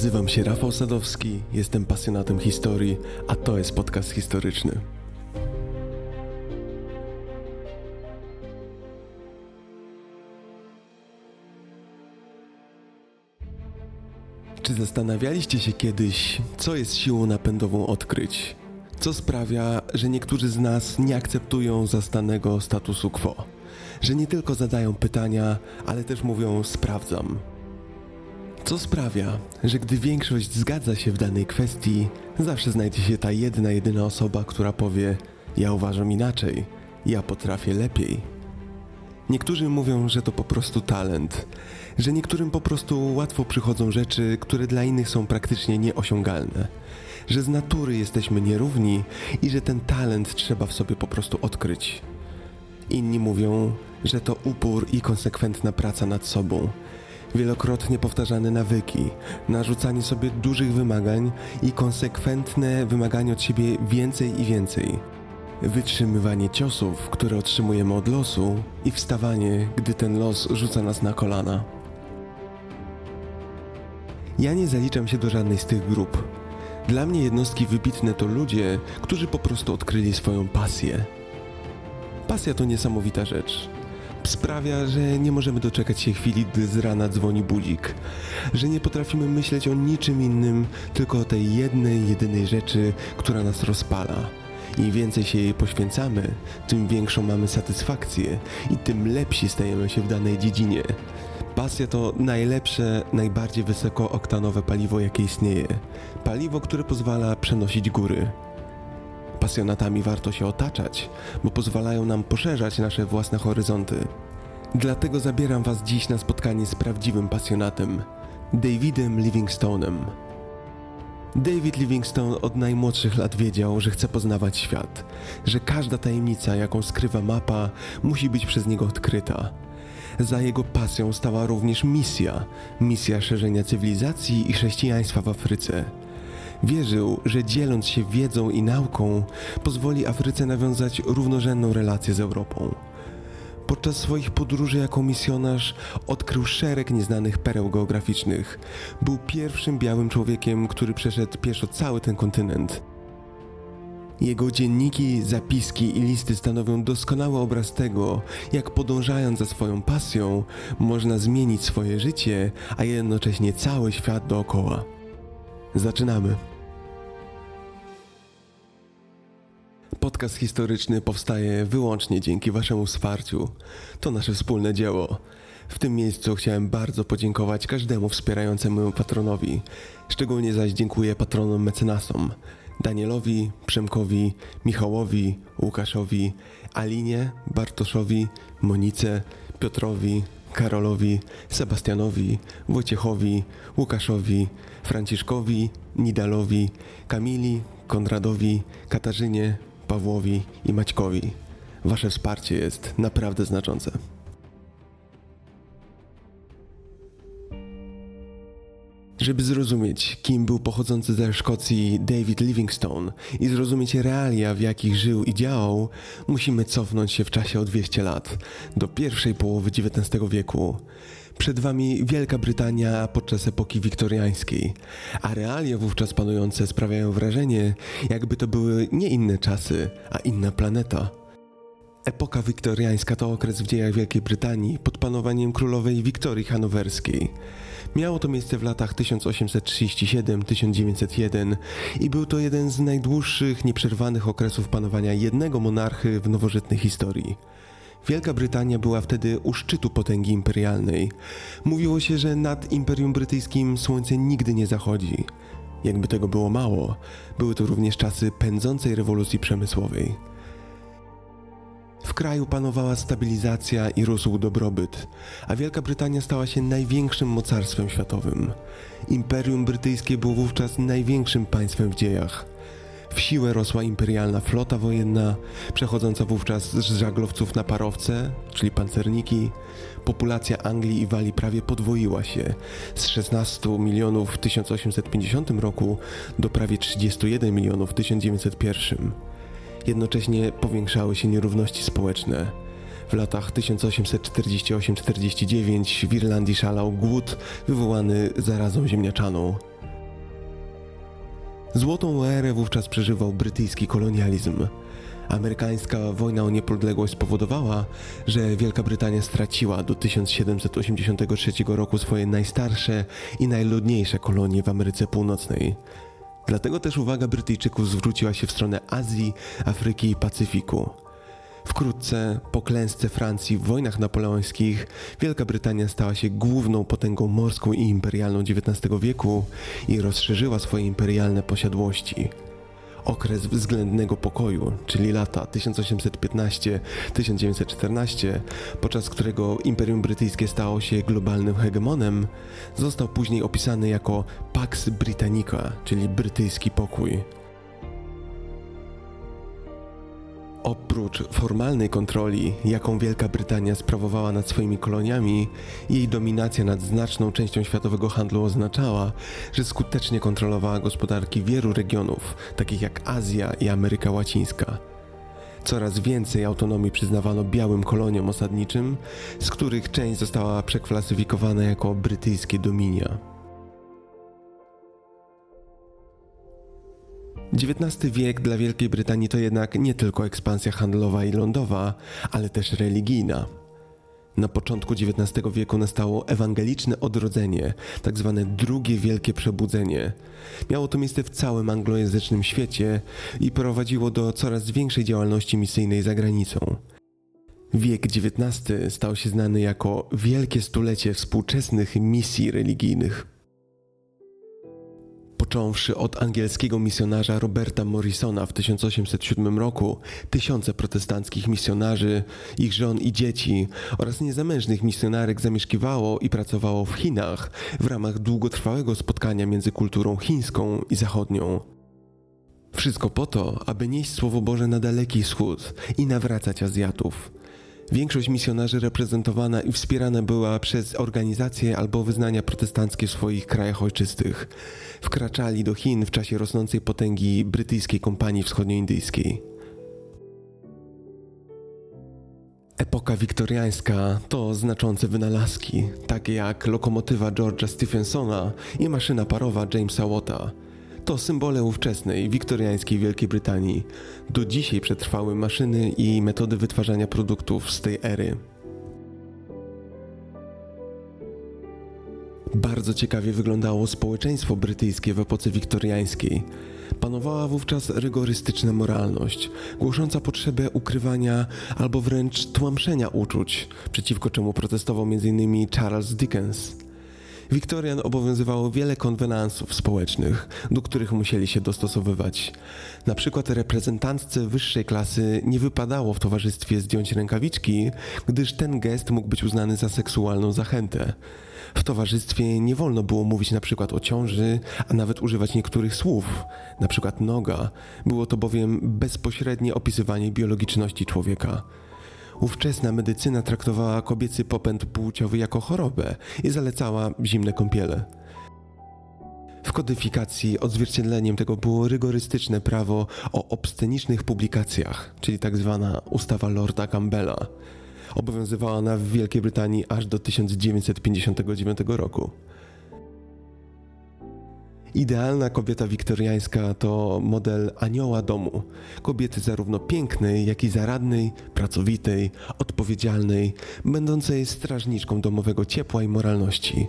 Nazywam się Rafał Sadowski, jestem pasjonatem historii, a to jest podcast historyczny. Czy zastanawialiście się kiedyś, co jest siłą napędową odkryć? Co sprawia, że niektórzy z nas nie akceptują zastanego statusu quo? Że nie tylko zadają pytania, ale też mówią sprawdzam. Co sprawia, że gdy większość zgadza się w danej kwestii, zawsze znajdzie się ta jedna, jedyna osoba, która powie: Ja uważam inaczej, ja potrafię lepiej. Niektórzy mówią, że to po prostu talent, że niektórym po prostu łatwo przychodzą rzeczy, które dla innych są praktycznie nieosiągalne, że z natury jesteśmy nierówni i że ten talent trzeba w sobie po prostu odkryć. Inni mówią, że to upór i konsekwentna praca nad sobą, wielokrotnie powtarzane nawyki, narzucanie sobie dużych wymagań i konsekwentne wymaganie od siebie więcej i więcej. Wytrzymywanie ciosów, które otrzymujemy od losu i wstawanie, gdy ten los rzuca nas na kolana. Ja nie zaliczam się do żadnej z tych grup. Dla mnie jednostki wybitne to ludzie, którzy po prostu odkryli swoją pasję. Pasja to niesamowita rzecz sprawia, że nie możemy doczekać się chwili, gdy z rana dzwoni budzik, że nie potrafimy myśleć o niczym innym, tylko o tej jednej, jedynej rzeczy, która nas rozpala. Im więcej się jej poświęcamy, tym większą mamy satysfakcję i tym lepsi stajemy się w danej dziedzinie. Pasja to najlepsze, najbardziej wysokooktanowe paliwo, jakie istnieje. Paliwo, które pozwala przenosić góry. Pasjonatami warto się otaczać, bo pozwalają nam poszerzać nasze własne horyzonty. Dlatego zabieram Was dziś na spotkanie z prawdziwym pasjonatem Davidem Livingstone'em. David Livingstone od najmłodszych lat wiedział, że chce poznawać świat, że każda tajemnica, jaką skrywa mapa, musi być przez niego odkryta. Za jego pasją stała również misja misja szerzenia cywilizacji i chrześcijaństwa w Afryce. Wierzył, że dzieląc się wiedzą i nauką, pozwoli Afryce nawiązać równorzędną relację z Europą. Podczas swoich podróży jako misjonarz odkrył szereg nieznanych pereł geograficznych. Był pierwszym białym człowiekiem, który przeszedł pieszo cały ten kontynent. Jego dzienniki, zapiski i listy stanowią doskonały obraz tego, jak podążając za swoją pasją, można zmienić swoje życie, a jednocześnie cały świat dookoła. Zaczynamy. Podcast historyczny powstaje wyłącznie dzięki Waszemu wsparciu. To nasze wspólne dzieło. W tym miejscu chciałem bardzo podziękować każdemu wspierającemu patronowi. Szczególnie zaś dziękuję patronom mecenasom Danielowi, Przemkowi, Michałowi, Łukaszowi, Alinie, Bartoszowi, Monice, Piotrowi, Karolowi, Sebastianowi, Wojciechowi, Łukaszowi, Franciszkowi, Nidalowi, Kamili, Konradowi, Katarzynie, Pawłowi i Maćkowi. Wasze wsparcie jest naprawdę znaczące. Żeby zrozumieć, kim był pochodzący ze Szkocji David Livingstone i zrozumieć realia, w jakich żył i działał, musimy cofnąć się w czasie o 200 lat, do pierwszej połowy XIX wieku. Przed Wami Wielka Brytania podczas epoki wiktoriańskiej, a realia wówczas panujące sprawiają wrażenie, jakby to były nie inne czasy, a inna planeta. Epoka wiktoriańska to okres w dziejach Wielkiej Brytanii pod panowaniem królowej Wiktorii Hanowerskiej. Miało to miejsce w latach 1837-1901 i był to jeden z najdłuższych, nieprzerwanych okresów panowania jednego monarchy w nowożytnej historii. Wielka Brytania była wtedy u szczytu potęgi imperialnej. Mówiło się, że nad Imperium Brytyjskim słońce nigdy nie zachodzi. Jakby tego było mało, były to również czasy pędzącej rewolucji przemysłowej. W kraju panowała stabilizacja i rósł dobrobyt, a Wielka Brytania stała się największym mocarstwem światowym. Imperium Brytyjskie było wówczas największym państwem w dziejach. W siłę rosła imperialna flota wojenna, przechodząca wówczas z żaglowców na parowce, czyli pancerniki. Populacja Anglii i Walii prawie podwoiła się z 16 milionów w 1850 roku do prawie 31 milionów w 1901. Jednocześnie powiększały się nierówności społeczne. W latach 1848-49 w Irlandii szalał głód wywołany zarazą ziemniaczaną. Złotą erę wówczas przeżywał brytyjski kolonializm. Amerykańska wojna o niepodległość spowodowała, że Wielka Brytania straciła do 1783 roku swoje najstarsze i najludniejsze kolonie w Ameryce Północnej. Dlatego też uwaga Brytyjczyków zwróciła się w stronę Azji, Afryki i Pacyfiku. Wkrótce po klęsce Francji w wojnach napoleońskich Wielka Brytania stała się główną potęgą morską i imperialną XIX wieku i rozszerzyła swoje imperialne posiadłości. Okres względnego pokoju, czyli lata 1815-1914, podczas którego Imperium Brytyjskie stało się globalnym hegemonem, został później opisany jako Pax Britannica, czyli brytyjski pokój. Oprócz formalnej kontroli, jaką Wielka Brytania sprawowała nad swoimi koloniami, jej dominacja nad znaczną częścią światowego handlu oznaczała, że skutecznie kontrolowała gospodarki wielu regionów, takich jak Azja i Ameryka Łacińska. Coraz więcej autonomii przyznawano białym koloniom osadniczym, z których część została przeklasyfikowana jako brytyjskie dominia. XIX wiek dla Wielkiej Brytanii to jednak nie tylko ekspansja handlowa i lądowa, ale też religijna. Na początku XIX wieku nastało ewangeliczne odrodzenie, tak zwane drugie wielkie przebudzenie. Miało to miejsce w całym anglojęzycznym świecie i prowadziło do coraz większej działalności misyjnej za granicą. Wiek XIX stał się znany jako wielkie stulecie współczesnych misji religijnych począwszy od angielskiego misjonarza Roberta Morrisona w 1807 roku, tysiące protestanckich misjonarzy, ich żon i dzieci oraz niezamężnych misjonarek zamieszkiwało i pracowało w Chinach w ramach długotrwałego spotkania między kulturą chińską i zachodnią. Wszystko po to, aby nieść Słowo Boże na Daleki Wschód i nawracać Azjatów. Większość misjonarzy reprezentowana i wspierana była przez organizacje albo wyznania protestanckie w swoich krajach ojczystych. Wkraczali do Chin w czasie rosnącej potęgi brytyjskiej kompanii wschodnioindyjskiej. Epoka wiktoriańska to znaczące wynalazki, takie jak lokomotywa George'a Stephensona i maszyna parowa Jamesa Watta – to symbole ówczesnej, wiktoriańskiej Wielkiej Brytanii. Do dzisiaj przetrwały maszyny i metody wytwarzania produktów z tej ery. Bardzo ciekawie wyglądało społeczeństwo brytyjskie w epoce wiktoriańskiej. Panowała wówczas rygorystyczna moralność, głosząca potrzebę ukrywania albo wręcz tłamszenia uczuć, przeciwko czemu protestował m.in. Charles Dickens. Wiktorian obowiązywało wiele konwenansów społecznych, do których musieli się dostosowywać. Na przykład reprezentantce wyższej klasy nie wypadało w towarzystwie zdjąć rękawiczki, gdyż ten gest mógł być uznany za seksualną zachętę. W towarzystwie nie wolno było mówić na przykład o ciąży, a nawet używać niektórych słów, na przykład noga. Było to bowiem bezpośrednie opisywanie biologiczności człowieka. Ówczesna medycyna traktowała kobiecy popęd płciowy jako chorobę i zalecała zimne kąpiele. W kodyfikacji odzwierciedleniem tego było rygorystyczne prawo o obscenicznych publikacjach, czyli tzw. Tak ustawa Lorda Campbella. Obowiązywała ona w Wielkiej Brytanii aż do 1959 roku. Idealna kobieta wiktoriańska to model anioła domu. Kobiety zarówno pięknej, jak i zaradnej, pracowitej, odpowiedzialnej, będącej strażniczką domowego ciepła i moralności.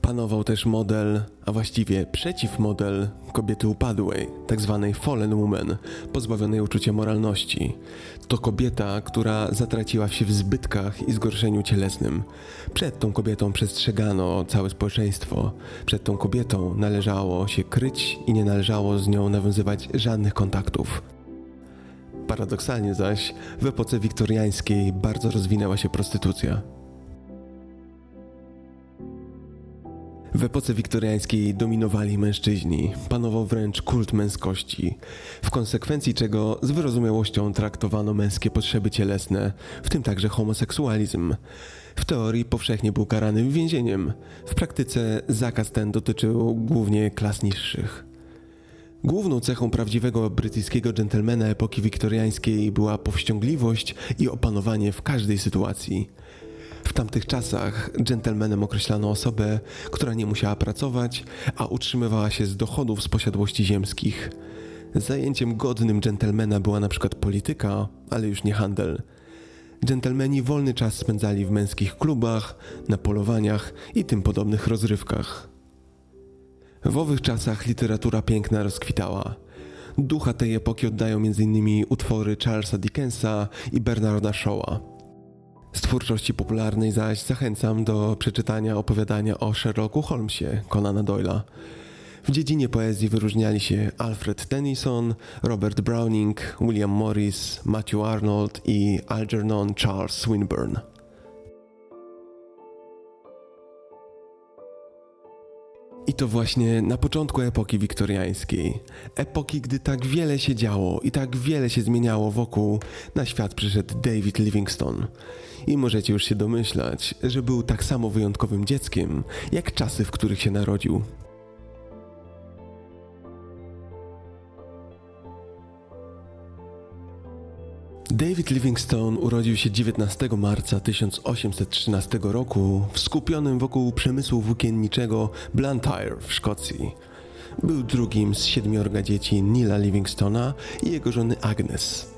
Panował też model, a właściwie przeciwmodel kobiety upadłej, tzw. Tak fallen woman, pozbawionej uczucia moralności. To kobieta, która zatraciła się w zbytkach i zgorszeniu cielesnym. Przed tą kobietą przestrzegano całe społeczeństwo. Przed tą kobietą należało się kryć i nie należało z nią nawiązywać żadnych kontaktów. Paradoksalnie zaś w epoce wiktoriańskiej bardzo rozwinęła się prostytucja. W epoce wiktoriańskiej dominowali mężczyźni, panował wręcz kult męskości, w konsekwencji czego z wyrozumiałością traktowano męskie potrzeby cielesne, w tym także homoseksualizm. W teorii powszechnie był karany więzieniem, w praktyce zakaz ten dotyczył głównie klas niższych. Główną cechą prawdziwego brytyjskiego dżentelmena epoki wiktoriańskiej była powściągliwość i opanowanie w każdej sytuacji – W tamtych czasach dżentelmenem określano osobę, która nie musiała pracować, a utrzymywała się z dochodów z posiadłości ziemskich. Zajęciem godnym dżentelmena była na przykład polityka, ale już nie handel. Dżentelmeni wolny czas spędzali w męskich klubach, na polowaniach i tym podobnych rozrywkach. W owych czasach literatura piękna rozkwitała. Ducha tej epoki oddają m.in. utwory Charlesa Dickensa i Bernarda Shawa. Z twórczości popularnej zaś zachęcam do przeczytania opowiadania o Sherlocku Holmesie Conana Doyle'a. W dziedzinie poezji wyróżniali się Alfred Tennyson, Robert Browning, William Morris, Matthew Arnold i Algernon Charles Swinburne. I to właśnie na początku epoki wiktoriańskiej, epoki, gdy tak wiele się działo i tak wiele się zmieniało wokół, na świat przyszedł David Livingstone. I możecie już się domyślać, że był tak samo wyjątkowym dzieckiem, jak czasy, w których się narodził. David Livingstone urodził się 19 marca 1813 roku w skupionym wokół przemysłu włókienniczego Blantyre w Szkocji. Był drugim z siedmiorga dzieci Nila Livingstona i jego żony Agnes.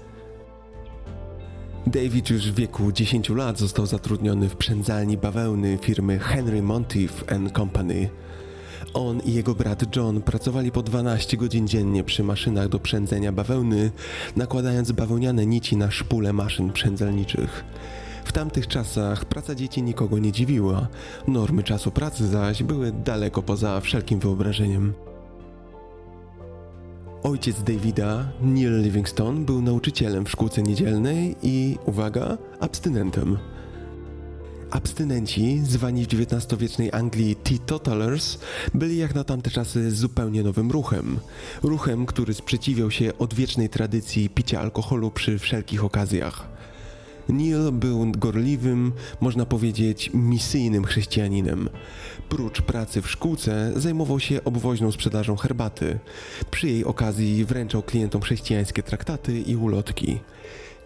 David już w wieku 10 lat został zatrudniony w przędzalni bawełny firmy Henry Monteith Company – on i jego brat John pracowali po 12 godzin dziennie przy maszynach do przędzenia bawełny, nakładając bawełniane nici na szpule maszyn przędzelniczych. W tamtych czasach praca dzieci nikogo nie dziwiła, normy czasu pracy zaś były daleko poza wszelkim wyobrażeniem. Ojciec Davida, Neil Livingstone, był nauczycielem w szkółce niedzielnej i, uwaga, abstynentem. Abstynenci, zwani w XIX-wiecznej Anglii teetotalers, byli jak na tamte czasy zupełnie nowym ruchem. Ruchem, który sprzeciwiał się odwiecznej tradycji picia alkoholu przy wszelkich okazjach. Neil był gorliwym, można powiedzieć, misyjnym chrześcijaninem. Prócz pracy w szkółce zajmował się obwoźną sprzedażą herbaty. Przy jej okazji wręczał klientom chrześcijańskie traktaty i ulotki.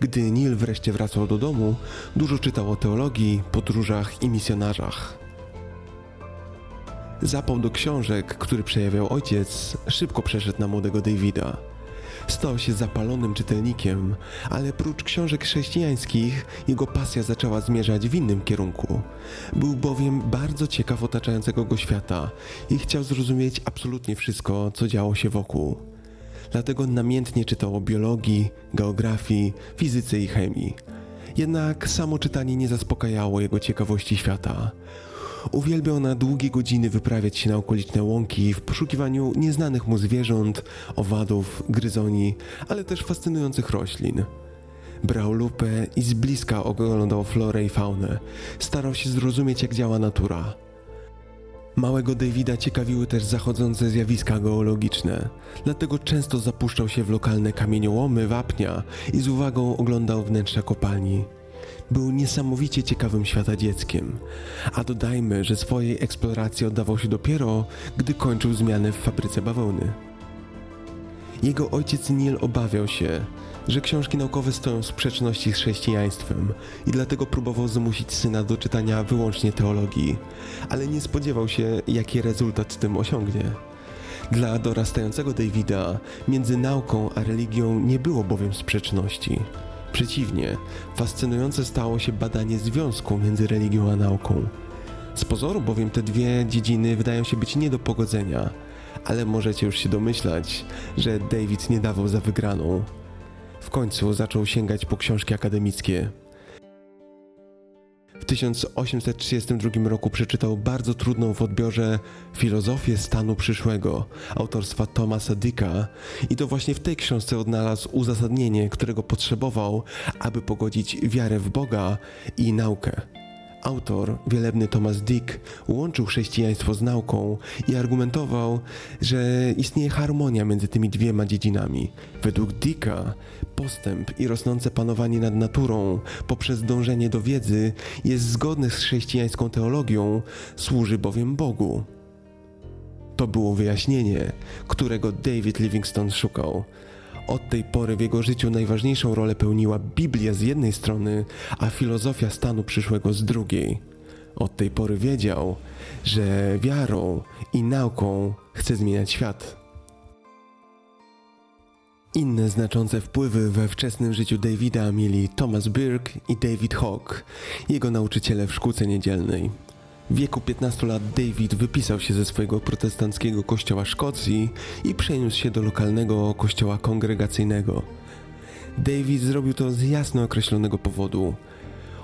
Gdy Neil wreszcie wracał do domu, dużo czytał o teologii, podróżach i misjonarzach. Zapał do książek, który przejawiał ojciec, szybko przeszedł na młodego Davida. Stał się zapalonym czytelnikiem, ale prócz książek chrześcijańskich, jego pasja zaczęła zmierzać w innym kierunku. Był bowiem bardzo ciekaw otaczającego go świata i chciał zrozumieć absolutnie wszystko, co działo się wokół dlatego namiętnie czytał o biologii, geografii, fizyce i chemii. Jednak samo czytanie nie zaspokajało jego ciekawości świata. Uwielbiał na długie godziny wyprawiać się na okoliczne łąki w poszukiwaniu nieznanych mu zwierząt, owadów, gryzoni, ale też fascynujących roślin. Brał lupę i z bliska oglądał florę i faunę. Starał się zrozumieć, jak działa natura. Małego Davida ciekawiły też zachodzące zjawiska geologiczne, dlatego często zapuszczał się w lokalne kamieniołomy wapnia i z uwagą oglądał wnętrza kopalni. Był niesamowicie ciekawym świata dzieckiem, a dodajmy, że swojej eksploracji oddawał się dopiero, gdy kończył zmiany w fabryce bawełny. Jego ojciec Neil obawiał się, że książki naukowe stoją w sprzeczności z chrześcijaństwem i dlatego próbował zmusić syna do czytania wyłącznie teologii, ale nie spodziewał się, jaki rezultat z tym osiągnie. Dla dorastającego Davida między nauką a religią nie było bowiem sprzeczności. Przeciwnie, fascynujące stało się badanie związku między religią a nauką. Z pozoru bowiem te dwie dziedziny wydają się być nie do pogodzenia, ale możecie już się domyślać, że David nie dawał za wygraną. W końcu zaczął sięgać po książki akademickie. W 1832 roku przeczytał bardzo trudną w odbiorze Filozofię stanu przyszłego autorstwa Thomasa Dicka i to właśnie w tej książce odnalazł uzasadnienie, którego potrzebował, aby pogodzić wiarę w Boga i naukę. Autor, wielebny Thomas Dick, łączył chrześcijaństwo z nauką i argumentował, że istnieje harmonia między tymi dwiema dziedzinami. Według Dicka postęp i rosnące panowanie nad naturą poprzez dążenie do wiedzy jest zgodne z chrześcijańską teologią, służy bowiem Bogu. To było wyjaśnienie, którego David Livingstone szukał. Od tej pory w jego życiu najważniejszą rolę pełniła Biblia z jednej strony, a filozofia stanu przyszłego z drugiej. Od tej pory wiedział, że wiarą i nauką chce zmieniać świat. Inne znaczące wpływy we wczesnym życiu Davida mieli Thomas Burke i David Hawke, jego nauczyciele w szkółce niedzielnej. W wieku 15 lat David wypisał się ze swojego protestanckiego kościoła Szkocji i przeniósł się do lokalnego kościoła kongregacyjnego. David zrobił to z jasno określonego powodu.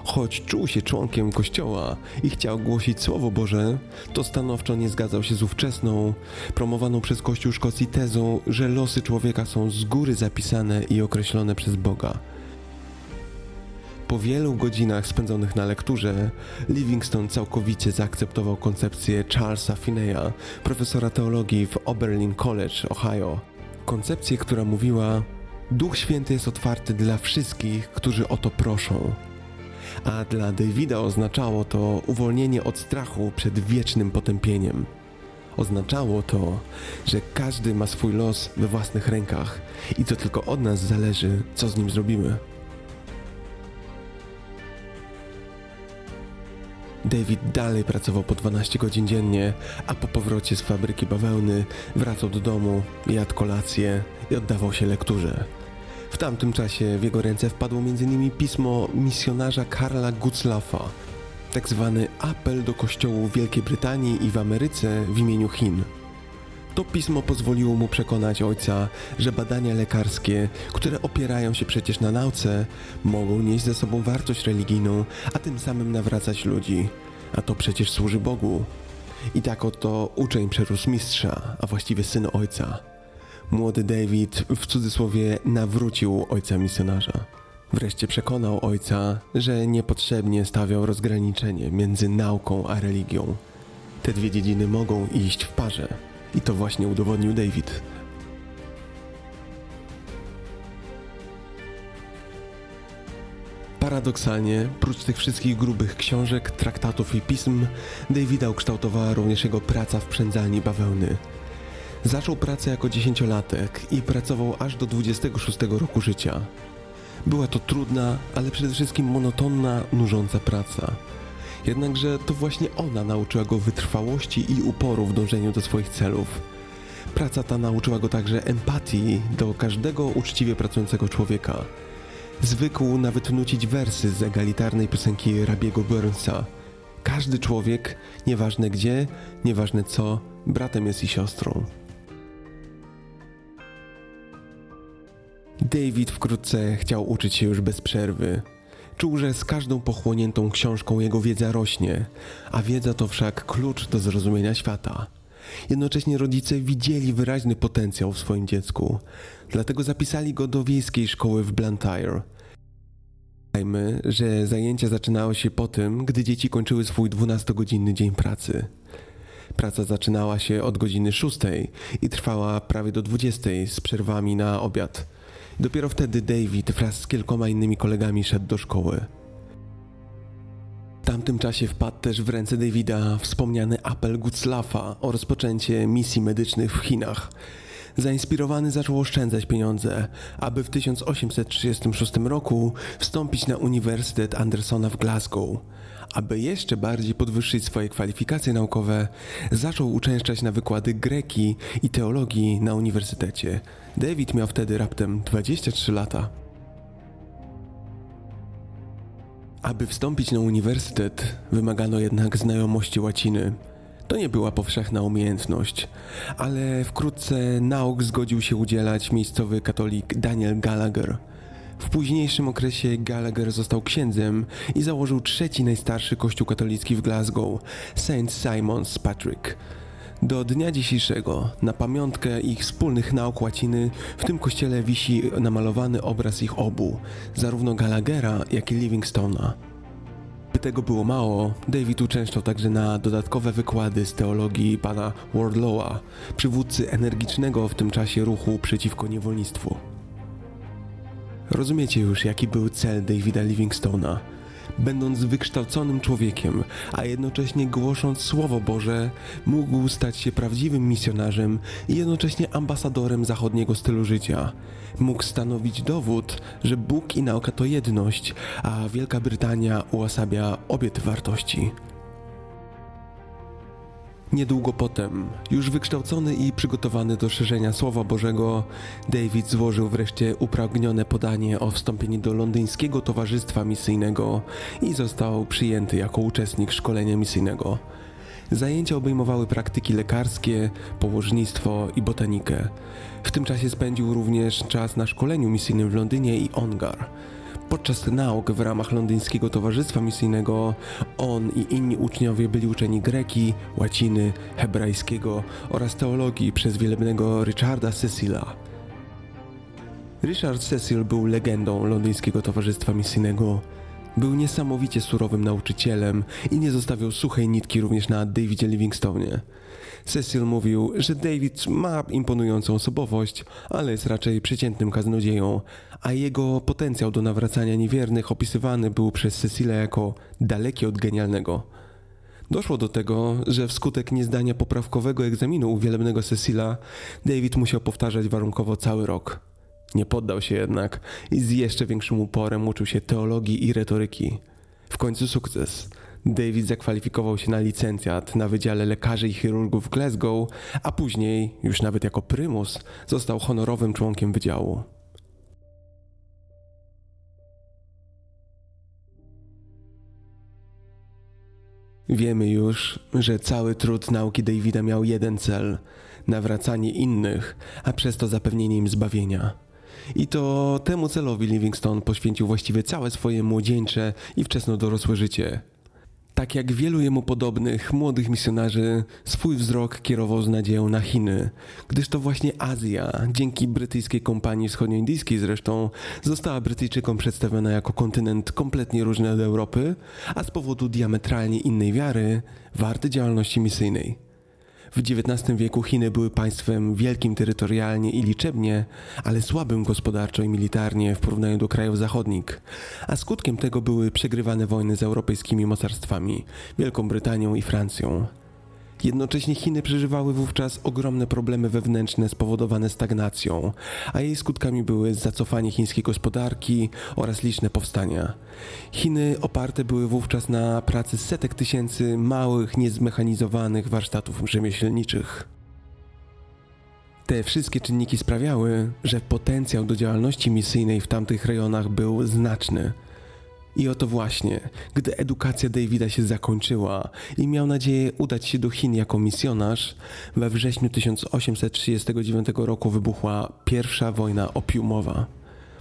Choć czuł się członkiem kościoła i chciał głosić Słowo Boże, to stanowczo nie zgadzał się z ówczesną, promowaną przez Kościół Szkocji tezą, że losy człowieka są z góry zapisane i określone przez Boga. Po wielu godzinach spędzonych na lekturze, Livingstone całkowicie zaakceptował koncepcję Charlesa Finney'a, profesora teologii w Oberlin College, Ohio. Koncepcję, która mówiła: Duch Święty jest otwarty dla wszystkich, którzy o to proszą. A dla Davida oznaczało to uwolnienie od strachu przed wiecznym potępieniem. Oznaczało to, że każdy ma swój los we własnych rękach i to tylko od nas zależy, co z nim zrobimy. David dalej pracował po 12 godzin dziennie, a po powrocie z fabryki bawełny wracał do domu, jadł kolację i oddawał się lekturze. W tamtym czasie w jego ręce wpadło m.in. pismo misjonarza Karla Gutzlaffa, tak zwany apel do kościołów Wielkiej Brytanii i w Ameryce w imieniu Chin. To pismo pozwoliło mu przekonać ojca, że badania lekarskie, które opierają się przecież na nauce, mogą nieść ze sobą wartość religijną, a tym samym nawracać ludzi. A to przecież służy Bogu. I tak oto uczeń przerósł mistrza, a właściwie syn ojca. Młody David w cudzysłowie nawrócił ojca misjonarza. Wreszcie przekonał ojca, że niepotrzebnie stawiał rozgraniczenie między nauką a religią. Te dwie dziedziny mogą iść w parze. I to właśnie udowodnił David. Paradoksalnie, prócz tych wszystkich grubych książek, traktatów i pism, Davida ukształtowała również jego praca w przędzalni bawełny. Zaczął pracę jako dziesięciolatek i pracował aż do 26 roku życia. Była to trudna, ale przede wszystkim monotonna, nużąca praca. Jednakże to właśnie ona nauczyła go wytrwałości i uporu w dążeniu do swoich celów. Praca ta nauczyła go także empatii do każdego uczciwie pracującego człowieka. Zwykł nawet nucić wersy z egalitarnej piosenki Rabiego Burnsa. Każdy człowiek, nieważne gdzie, nieważne co, bratem jest i siostrą. David wkrótce chciał uczyć się już bez przerwy. Czuł, że z każdą pochłoniętą książką jego wiedza rośnie, a wiedza to wszak klucz do zrozumienia świata. Jednocześnie rodzice widzieli wyraźny potencjał w swoim dziecku, dlatego zapisali go do wiejskiej szkoły w Blantyre. Pamiętajmy, że zajęcia zaczynały się po tym, gdy dzieci kończyły swój 12-godzinny dzień pracy. Praca zaczynała się od godziny 6 i trwała prawie do 20 z przerwami na obiad. Dopiero wtedy David wraz z kilkoma innymi kolegami szedł do szkoły. W tamtym czasie wpadł też w ręce Davida wspomniany apel Gutzlafa o rozpoczęcie misji medycznych w Chinach. Zainspirowany zaczął oszczędzać pieniądze, aby w 1836 roku wstąpić na Uniwersytet Andersona w Glasgow. Aby jeszcze bardziej podwyższyć swoje kwalifikacje naukowe, zaczął uczęszczać na wykłady greki i teologii na uniwersytecie. David miał wtedy raptem 23 lata. Aby wstąpić na uniwersytet, wymagano jednak znajomości łaciny. To nie była powszechna umiejętność, ale wkrótce nauk zgodził się udzielać miejscowy katolik Daniel Gallagher. W późniejszym okresie Gallagher został księdzem i założył trzeci najstarszy kościół katolicki w Glasgow, St. Simon's Patrick. Do dnia dzisiejszego, na pamiątkę ich wspólnych nauk łaciny, w tym kościele wisi namalowany obraz ich obu, zarówno Gallaghera, jak i Livingstona. By tego było mało, David uczęszczał także na dodatkowe wykłady z teologii pana Wardlowa, przywódcy energicznego w tym czasie ruchu przeciwko niewolnictwu. Rozumiecie już, jaki był cel Davida Livingstona. będąc wykształconym człowiekiem, a jednocześnie głosząc Słowo Boże, mógł stać się prawdziwym misjonarzem i jednocześnie ambasadorem zachodniego stylu życia. Mógł stanowić dowód, że Bóg i nauka to jedność, a Wielka Brytania uosabia obie te wartości. Niedługo potem, już wykształcony i przygotowany do szerzenia Słowa Bożego, David złożył wreszcie upragnione podanie o wstąpieniu do londyńskiego towarzystwa misyjnego i został przyjęty jako uczestnik szkolenia misyjnego. Zajęcia obejmowały praktyki lekarskie, położnictwo i botanikę. W tym czasie spędził również czas na szkoleniu misyjnym w Londynie i Ongar. Podczas nauk w ramach londyńskiego towarzystwa misyjnego on i inni uczniowie byli uczeni greki, łaciny, hebrajskiego oraz teologii przez wielebnego Richarda Cecila. Richard Cecil był legendą londyńskiego towarzystwa misyjnego. Był niesamowicie surowym nauczycielem i nie zostawiał suchej nitki również na Davidzie Livingstonie. Cecil mówił, że David ma imponującą osobowość, ale jest raczej przeciętnym kaznodzieją, a jego potencjał do nawracania niewiernych opisywany był przez Cecila jako daleki od genialnego. Doszło do tego, że wskutek niezdania poprawkowego egzaminu u wielebnego Cecila, David musiał powtarzać warunkowo cały rok. Nie poddał się jednak i z jeszcze większym uporem uczył się teologii i retoryki. W końcu sukces. David zakwalifikował się na licencjat na Wydziale Lekarzy i Chirurgów Glasgow, a później, już nawet jako prymus, został honorowym członkiem wydziału. Wiemy już, że cały trud nauki Davida miał jeden cel nawracanie innych, a przez to zapewnienie im zbawienia. I to temu celowi Livingstone poświęcił właściwie całe swoje młodzieńcze i wczesno dorosłe życie. Tak jak wielu jemu podobnych młodych misjonarzy, swój wzrok kierował z nadzieją na Chiny, gdyż to właśnie Azja, dzięki brytyjskiej kompanii wschodnioindyjskiej zresztą, została Brytyjczykom przedstawiona jako kontynent kompletnie różny od Europy, a z powodu diametralnie innej wiary, warty działalności misyjnej. W XIX wieku Chiny były państwem wielkim terytorialnie i liczebnie, ale słabym gospodarczo i militarnie w porównaniu do krajów zachodnich, a skutkiem tego były przegrywane wojny z europejskimi mocarstwami Wielką Brytanią i Francją. Jednocześnie Chiny przeżywały wówczas ogromne problemy wewnętrzne spowodowane stagnacją, a jej skutkami były zacofanie chińskiej gospodarki oraz liczne powstania. Chiny oparte były wówczas na pracy setek tysięcy małych, niezmechanizowanych warsztatów rzemieślniczych. Te wszystkie czynniki sprawiały, że potencjał do działalności misyjnej w tamtych rejonach był znaczny – i oto właśnie, gdy edukacja Davida się zakończyła i miał nadzieję udać się do Chin jako misjonarz, we wrześniu 1839 roku wybuchła pierwsza wojna opiumowa.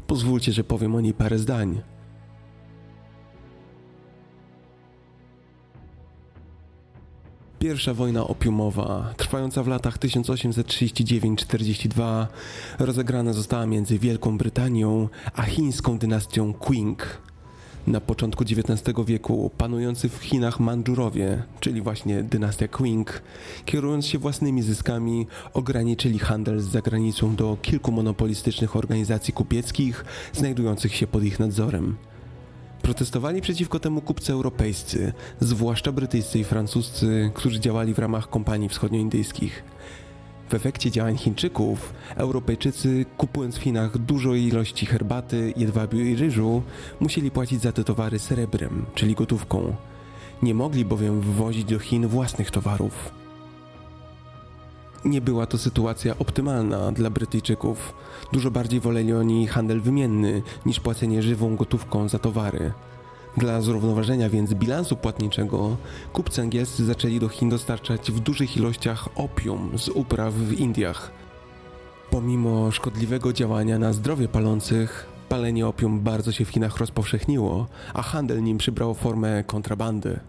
Pozwólcie, że powiem o niej parę zdań. Pierwsza wojna opiumowa, trwająca w latach 1839-42, rozegrana została między Wielką Brytanią a chińską dynastią Qing. Na początku XIX wieku panujący w Chinach Mandżurowie, czyli właśnie dynastia Qing, kierując się własnymi zyskami, ograniczyli handel z zagranicą do kilku monopolistycznych organizacji kupieckich znajdujących się pod ich nadzorem. Protestowali przeciwko temu kupcy europejscy, zwłaszcza brytyjscy i francuscy, którzy działali w ramach kompanii wschodnioindyjskich. W efekcie działań Chińczyków, Europejczycy, kupując w Chinach dużo ilości herbaty, jedwabiu i ryżu, musieli płacić za te towary srebrem, czyli gotówką. Nie mogli bowiem wwozić do Chin własnych towarów. Nie była to sytuacja optymalna dla Brytyjczyków. Dużo bardziej woleli oni handel wymienny niż płacenie żywą gotówką za towary. Dla zrównoważenia więc bilansu płatniczego kupcy angielscy zaczęli do Chin dostarczać w dużych ilościach opium z upraw w Indiach. Pomimo szkodliwego działania na zdrowie palących, palenie opium bardzo się w Chinach rozpowszechniło, a handel nim przybrał formę kontrabandy.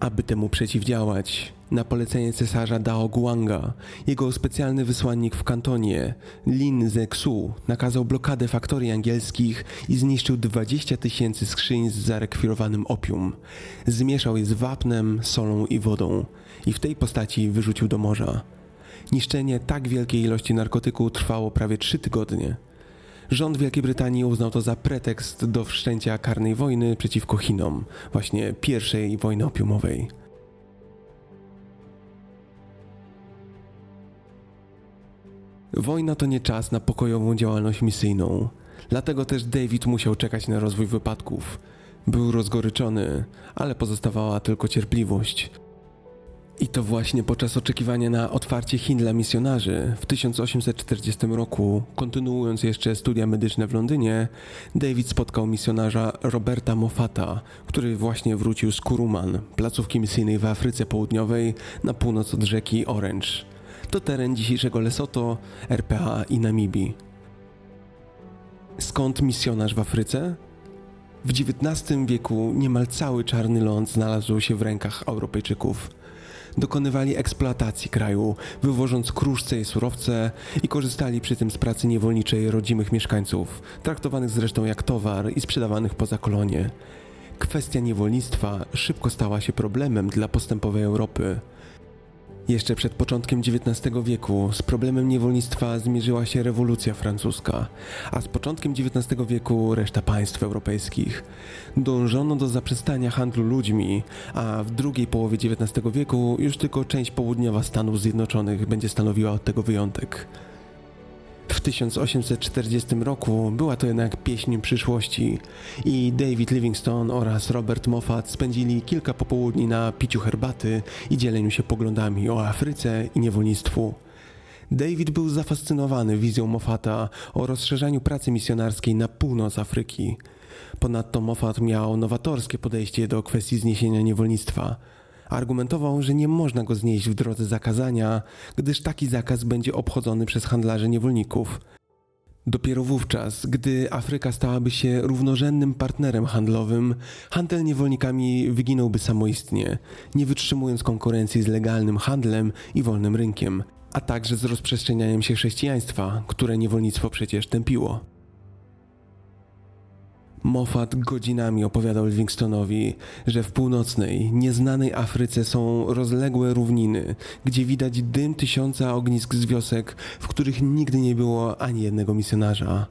Aby temu przeciwdziałać, na polecenie cesarza Dao Guanga, jego specjalny wysłannik w kantonie, Lin Zexu, nakazał blokadę faktorii angielskich i zniszczył 20 tysięcy skrzyń z zarekwirowanym opium. Zmieszał je z wapnem, solą i wodą i w tej postaci wyrzucił do morza. Niszczenie tak wielkiej ilości narkotyku trwało prawie trzy tygodnie. Rząd Wielkiej Brytanii uznał to za pretekst do wszczęcia karnej wojny przeciwko Chinom, właśnie pierwszej wojny opiumowej. Wojna to nie czas na pokojową działalność misyjną. Dlatego też David musiał czekać na rozwój wypadków. Był rozgoryczony, ale pozostawała tylko cierpliwość. I to właśnie podczas oczekiwania na otwarcie Chin dla misjonarzy w 1840 roku, kontynuując jeszcze studia medyczne w Londynie, David spotkał misjonarza Roberta Moffata, który właśnie wrócił z Kuruman, placówki misyjnej w Afryce Południowej na północ od rzeki Orange. To teren dzisiejszego Lesoto, RPA i Namibii. Skąd misjonarz w Afryce? W XIX wieku niemal cały czarny ląd znalazł się w rękach Europejczyków. Dokonywali eksploatacji kraju, wywożąc kruszce i surowce i korzystali przy tym z pracy niewolniczej rodzimych mieszkańców, traktowanych zresztą jak towar i sprzedawanych poza kolonie. Kwestia niewolnictwa szybko stała się problemem dla postępowej Europy. Jeszcze przed początkiem XIX wieku z problemem niewolnictwa zmierzyła się rewolucja francuska, a z początkiem XIX wieku reszta państw europejskich. Dążono do zaprzestania handlu ludźmi, a w drugiej połowie XIX wieku już tylko część południowa Stanów Zjednoczonych będzie stanowiła od tego wyjątek. W 1840 roku była to jednak pieśń przyszłości i David Livingstone oraz Robert Moffat spędzili kilka popołudni na piciu herbaty i dzieleniu się poglądami o Afryce i niewolnictwu. David był zafascynowany wizją Moffata o rozszerzaniu pracy misjonarskiej na północ Afryki. Ponadto Moffat miał nowatorskie podejście do kwestii zniesienia niewolnictwa – Argumentował, że nie można go znieść w drodze zakazania, gdyż taki zakaz będzie obchodzony przez handlarzy niewolników. Dopiero wówczas, gdy Afryka stałaby się równorzędnym partnerem handlowym, handel niewolnikami wyginąłby samoistnie, nie wytrzymując konkurencji z legalnym handlem i wolnym rynkiem, a także z rozprzestrzenianiem się chrześcijaństwa, które niewolnictwo przecież tępiło. Moffat godzinami opowiadał Livingstoneowi, że w północnej, nieznanej Afryce są rozległe równiny, gdzie widać dym tysiąca ognisk z wiosek, w których nigdy nie było ani jednego misjonarza.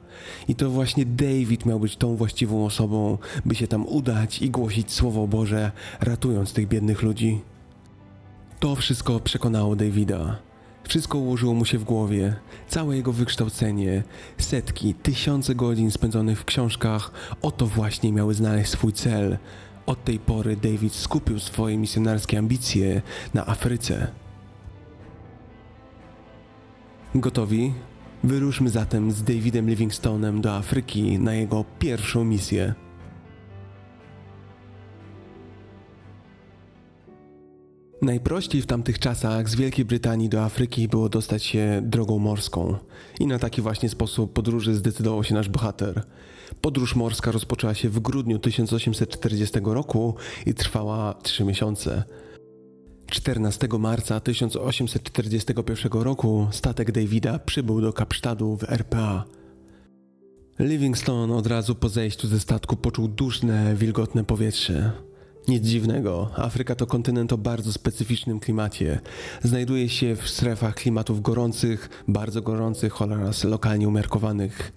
I to właśnie David miał być tą właściwą osobą, by się tam udać i głosić Słowo Boże, ratując tych biednych ludzi. To wszystko przekonało Davida. Wszystko ułożyło mu się w głowie, całe jego wykształcenie, setki, tysiące godzin spędzonych w książkach, oto właśnie miały znaleźć swój cel. Od tej pory David skupił swoje misjonarskie ambicje na Afryce. Gotowi? Wyruszmy zatem z Davidem Livingstoneem do Afryki na jego pierwszą misję. Najprościej w tamtych czasach z Wielkiej Brytanii do Afryki było dostać się drogą morską. I na taki właśnie sposób podróży zdecydował się nasz bohater. Podróż morska rozpoczęła się w grudniu 1840 roku i trwała 3 miesiące. 14 marca 1841 roku statek Davida przybył do Kapsztadu w RPA. Livingstone od razu po zejściu ze statku poczuł duszne, wilgotne powietrze. Nic dziwnego, Afryka to kontynent o bardzo specyficznym klimacie. Znajduje się w strefach klimatów gorących, bardzo gorących oraz lokalnie umiarkowanych.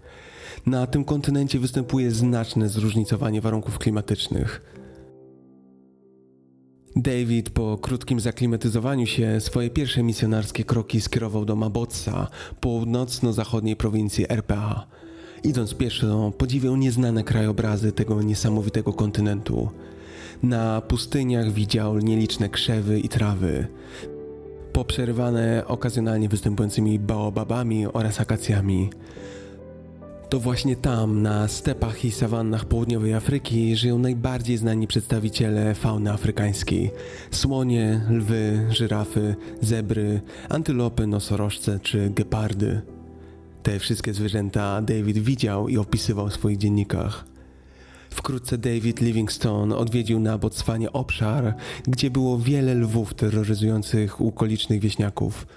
Na tym kontynencie występuje znaczne zróżnicowanie warunków klimatycznych. David po krótkim zaklimatyzowaniu się swoje pierwsze misjonarskie kroki skierował do Mabotsa, północno-zachodniej prowincji RPA. Idąc pieszo, podziwiał nieznane krajobrazy tego niesamowitego kontynentu. Na pustyniach widział nieliczne krzewy i trawy, poprzerywane okazjonalnie występującymi baobabami oraz akacjami. To właśnie tam, na stepach i sawannach południowej Afryki, żyją najbardziej znani przedstawiciele fauny afrykańskiej: słonie, lwy, żyrafy, zebry, antylopy, nosorożce czy gepardy. Te wszystkie zwierzęta David widział i opisywał w swoich dziennikach. Wkrótce David Livingstone odwiedził na Botswanie obszar, gdzie było wiele lwów terroryzujących okolicznych wieśniaków.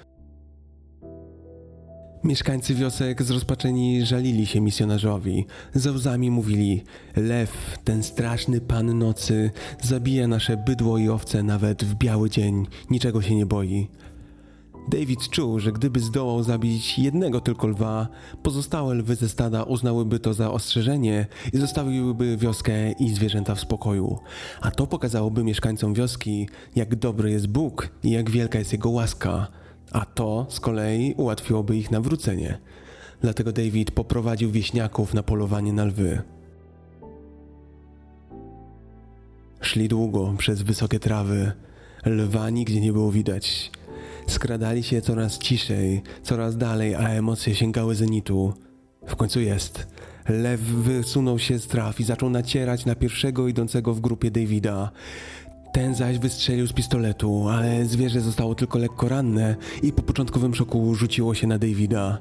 Mieszkańcy wiosek zrozpaczeni żalili się misjonarzowi. Ze łzami mówili: Lew, ten straszny pan nocy, zabija nasze bydło i owce nawet w biały dzień, niczego się nie boi. David czuł, że gdyby zdołał zabić jednego tylko lwa, pozostałe lwy ze stada uznałyby to za ostrzeżenie i zostawiłyby wioskę i zwierzęta w spokoju. A to pokazałoby mieszkańcom wioski, jak dobry jest Bóg i jak wielka jest Jego łaska. A to z kolei ułatwiłoby ich nawrócenie. Dlatego David poprowadził wieśniaków na polowanie na lwy. Szli długo przez wysokie trawy. Lwa nigdzie nie było widać. Skradali się coraz ciszej, coraz dalej, a emocje sięgały zenitu. W końcu jest. Lew wysunął się z traw i zaczął nacierać na pierwszego idącego w grupie Davida. Ten zaś wystrzelił z pistoletu, ale zwierzę zostało tylko lekko ranne i po początkowym szoku rzuciło się na Davida.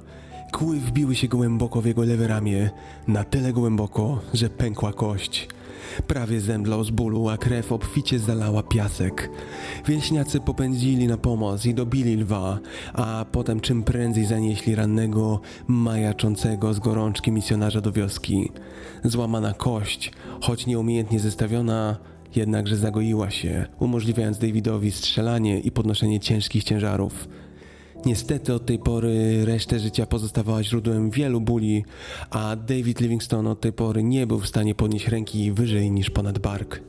Kły wbiły się głęboko w jego lewe ramię, na tyle głęboko, że pękła kość. Prawie zemdlał z bólu, a krew obficie zalała piasek. Wieśniacy popędzili na pomoc i dobili lwa, a potem czym prędzej zanieśli rannego, majaczącego z gorączki misjonarza do wioski. Złamana kość, choć nieumiejętnie zestawiona, jednakże zagoiła się, umożliwiając Davidowi strzelanie i podnoszenie ciężkich ciężarów. Niestety od tej pory resztę życia pozostawała źródłem wielu bóli, a David Livingstone od tej pory nie był w stanie podnieść ręki wyżej niż ponad bark.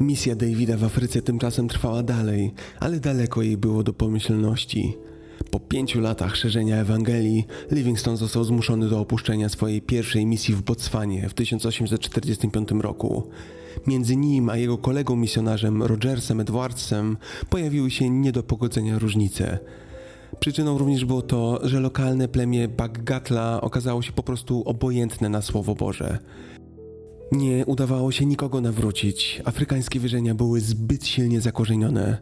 Misja Davida w Afryce tymczasem trwała dalej, ale daleko jej było do pomyślności. Po pięciu latach szerzenia Ewangelii, Livingstone został zmuszony do opuszczenia swojej pierwszej misji w Botswanie w 1845 roku. Między nim a jego kolegą misjonarzem Rogersem Edwardsem pojawiły się nie do pogodzenia różnice. Przyczyną również było to, że lokalne plemię Baggatla okazało się po prostu obojętne na Słowo Boże. Nie udawało się nikogo nawrócić, afrykańskie wierzenia były zbyt silnie zakorzenione.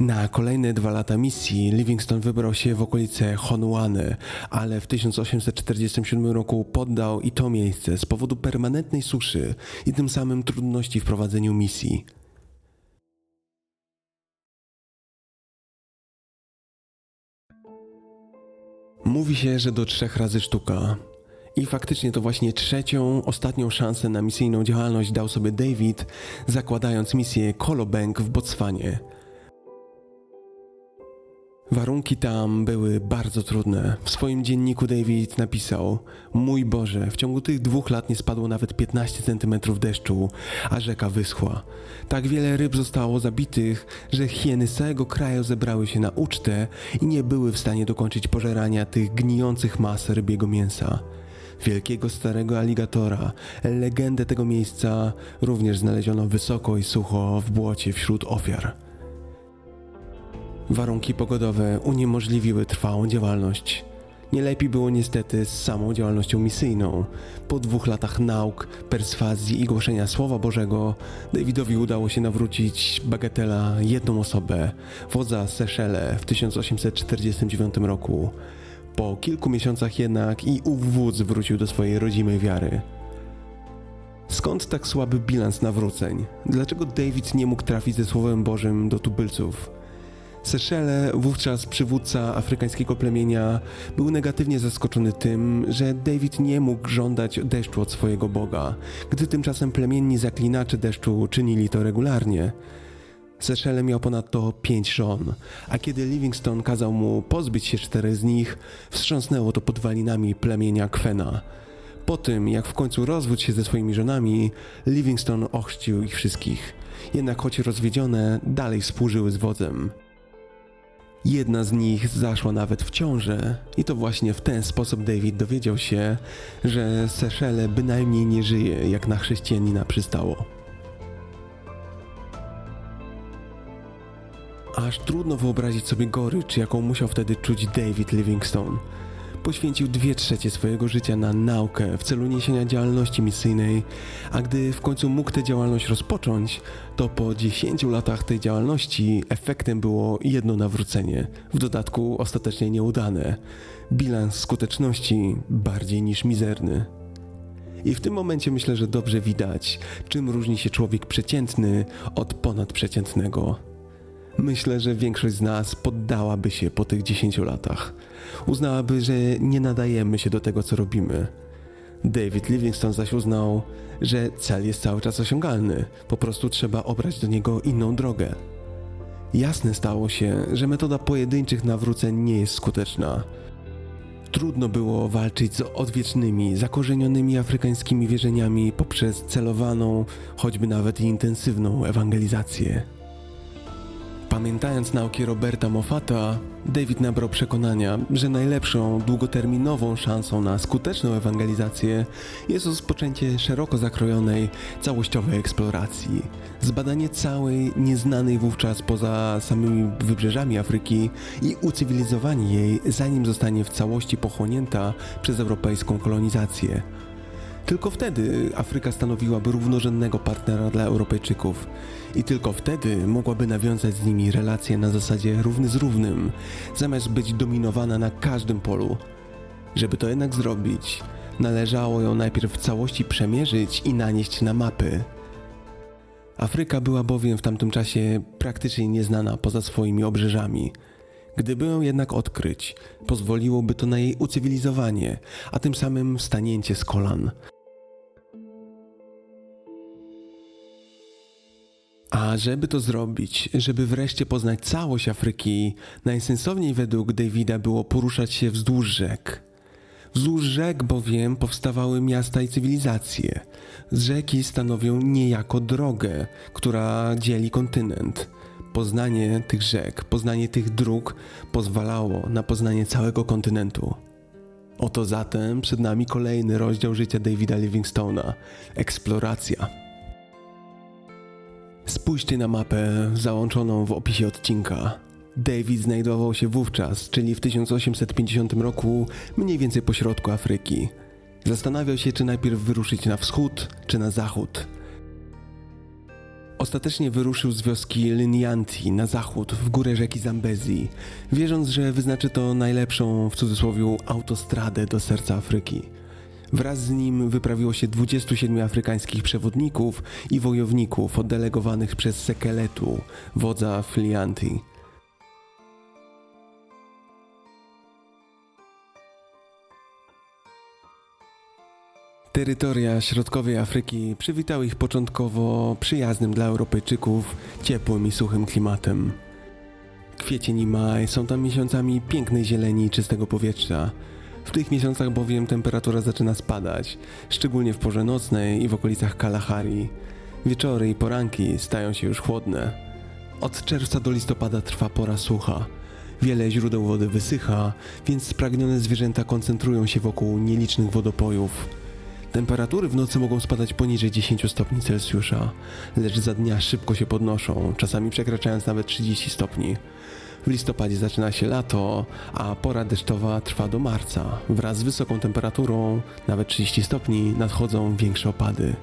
Na kolejne dwa lata misji Livingstone wybrał się w okolice Honuany, ale w 1847 roku poddał i to miejsce z powodu permanentnej suszy i tym samym trudności w prowadzeniu misji. Mówi się, że do trzech razy sztuka. I faktycznie to właśnie trzecią, ostatnią szansę na misyjną działalność dał sobie David, zakładając misję Kolobank w Botswanie – Warunki tam były bardzo trudne. W swoim dzienniku David napisał: Mój Boże, w ciągu tych dwóch lat nie spadło nawet 15 centymetrów deszczu, a rzeka wyschła. Tak wiele ryb zostało zabitych, że hieny z całego kraju zebrały się na ucztę i nie były w stanie dokończyć pożerania tych gnijących mas rybiego mięsa. Wielkiego starego aligatora, legendę tego miejsca, również znaleziono wysoko i sucho w błocie wśród ofiar. Warunki pogodowe uniemożliwiły trwałą działalność. Nie lepiej było niestety z samą działalnością misyjną. Po dwóch latach nauk, perswazji i głoszenia Słowa Bożego, Davidowi udało się nawrócić bagatela jedną osobę, wodza Seszele w 1849 roku. Po kilku miesiącach jednak i ów wódz wrócił do swojej rodzimej wiary. Skąd tak słaby bilans nawróceń? Dlaczego David nie mógł trafić ze Słowem Bożym do tubylców? Seszele, wówczas przywódca afrykańskiego plemienia, był negatywnie zaskoczony tym, że David nie mógł żądać deszczu od swojego Boga, gdy tymczasem plemienni zaklinacze deszczu czynili to regularnie. Seszele miał ponadto pięć żon, a kiedy Livingstone kazał mu pozbyć się czterech z nich, wstrząsnęło to podwalinami plemienia Kwena. Po tym, jak w końcu rozwódł się ze swoimi żonami, Livingstone ochrzcił ich wszystkich. Jednak choć rozwiedzione, dalej współżyły z wodzem. Jedna z nich zaszła nawet w ciążę i to właśnie w ten sposób David dowiedział się, że Seszele bynajmniej nie żyje, jak na chrześcijanina przystało. Aż trudno wyobrazić sobie gorycz, jaką musiał wtedy czuć David Livingstone – poświęcił dwie trzecie swojego życia na naukę w celu niesienia działalności misyjnej, a gdy w końcu mógł tę działalność rozpocząć, to po 10 latach tej działalności efektem było jedno nawrócenie, w dodatku ostatecznie nieudane. Bilans skuteczności bardziej niż mizerny. I w tym momencie myślę, że dobrze widać, czym różni się człowiek przeciętny od ponadprzeciętnego. Myślę, że większość z nas poddałaby się po tych 10 latach. Uznałaby, że nie nadajemy się do tego, co robimy. David Livingstone zaś uznał, że cel jest cały czas osiągalny, po prostu trzeba obrać do niego inną drogę. Jasne stało się, że metoda pojedynczych nawróceń nie jest skuteczna. Trudno było walczyć z odwiecznymi, zakorzenionymi afrykańskimi wierzeniami poprzez celowaną, choćby nawet intensywną ewangelizację. Pamiętając nauki Roberta Moffata, David nabrał przekonania, że najlepszą, długoterminową szansą na skuteczną ewangelizację jest rozpoczęcie szeroko zakrojonej, całościowej eksploracji, zbadanie całej, nieznanej wówczas poza samymi wybrzeżami Afryki i ucywilizowanie jej, zanim zostanie w całości pochłonięta przez europejską kolonizację. Tylko wtedy Afryka stanowiłaby równorzędnego partnera dla Europejczyków i tylko wtedy mogłaby nawiązać z nimi relacje na zasadzie równy z równym, zamiast być dominowana na każdym polu. Żeby to jednak zrobić, należało ją najpierw w całości przemierzyć i nanieść na mapy. Afryka była bowiem w tamtym czasie praktycznie nieznana poza swoimi obrzeżami. Gdyby ją jednak odkryć, pozwoliłoby to na jej ucywilizowanie, a tym samym stanięcie z kolan. A żeby to zrobić, żeby wreszcie poznać całość Afryki, najsensowniej według Davida było poruszać się wzdłuż rzek. Wzdłuż rzek bowiem powstawały miasta i cywilizacje. Rzeki stanowią niejako drogę, która dzieli kontynent. Poznanie tych rzek, poznanie tych dróg pozwalało na poznanie całego kontynentu. Oto zatem przed nami kolejny rozdział życia Davida Livingstona eksploracja. Spójrzcie na mapę załączoną w opisie odcinka. David znajdował się wówczas, czyli w 1850 roku, mniej więcej po środku Afryki. Zastanawiał się, czy najpierw wyruszyć na wschód, czy na zachód. Ostatecznie wyruszył z wioski Linianti na zachód, w górę rzeki Zambezi, wierząc, że wyznaczy to najlepszą, w cudzysłowie, autostradę do serca Afryki. Wraz z nim wyprawiło się 27 afrykańskich przewodników i wojowników oddelegowanych przez Sekeletu, wodza Flianti. Terytoria środkowej Afryki przywitały ich początkowo przyjaznym dla Europejczyków ciepłym i suchym klimatem. Kwiecień i maj są tam miesiącami pięknej zieleni i czystego powietrza, w tych miesiącach bowiem temperatura zaczyna spadać, szczególnie w porze nocnej i w okolicach Kalahari. Wieczory i poranki stają się już chłodne. Od czerwca do listopada trwa pora sucha. Wiele źródeł wody wysycha, więc spragnione zwierzęta koncentrują się wokół nielicznych wodopojów. Temperatury w nocy mogą spadać poniżej 10 stopni Celsjusza, lecz za dnia szybko się podnoszą, czasami przekraczając nawet 30 stopni. W listopadzie zaczyna się lato, a pora deszczowa trwa do marca. Wraz z wysoką temperaturą, nawet 30 stopni, nadchodzą większe opady.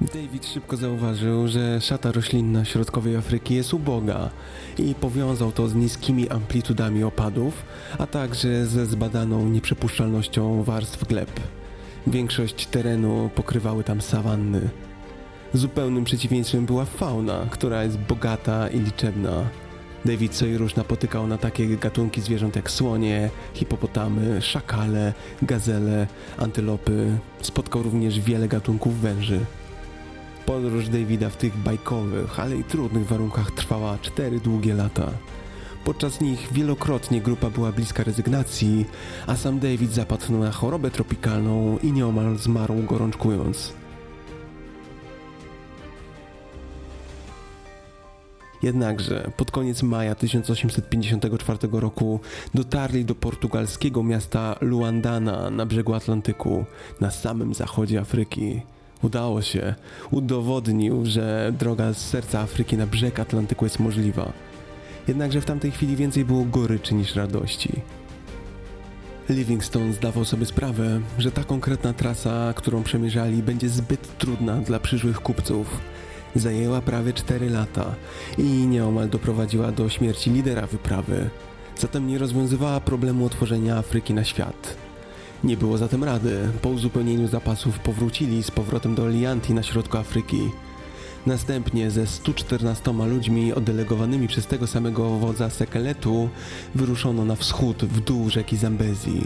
David szybko zauważył, że szata roślinna środkowej Afryki jest uboga i powiązał to z niskimi amplitudami opadów, a także ze zbadaną nieprzepuszczalnością warstw gleb. Większość terenu pokrywały tam sawanny. Zupełnym przeciwieństwem była fauna, która jest bogata i liczebna. David Soirusz napotykał na takie gatunki zwierząt jak słonie, hipopotamy, szakale, gazele, antylopy. Spotkał również wiele gatunków węży. Podróż Davida w tych bajkowych, ale i trudnych warunkach trwała cztery długie lata. Podczas nich wielokrotnie grupa była bliska rezygnacji, a sam David zapadł na chorobę tropikalną i nieomal zmarł gorączkując. Jednakże pod koniec maja 1854 roku dotarli do portugalskiego miasta Luandana na brzegu Atlantyku, na samym zachodzie Afryki. Udało się. Udowodnił, że droga z serca Afryki na brzeg Atlantyku jest możliwa. Jednakże w tamtej chwili więcej było goryczy niż radości. Livingstone zdawał sobie sprawę, że ta konkretna trasa, którą przemierzali, będzie zbyt trudna dla przyszłych kupców Zajęła prawie 4 lata i nieomal doprowadziła do śmierci lidera wyprawy. Zatem nie rozwiązywała problemu otworzenia Afryki na świat. Nie było zatem rady. Po uzupełnieniu zapasów powrócili z powrotem do Lianti na środku Afryki. Następnie ze 114 ludźmi oddelegowanymi przez tego samego wodza Sekeletu wyruszono na wschód w dół rzeki Zambezi.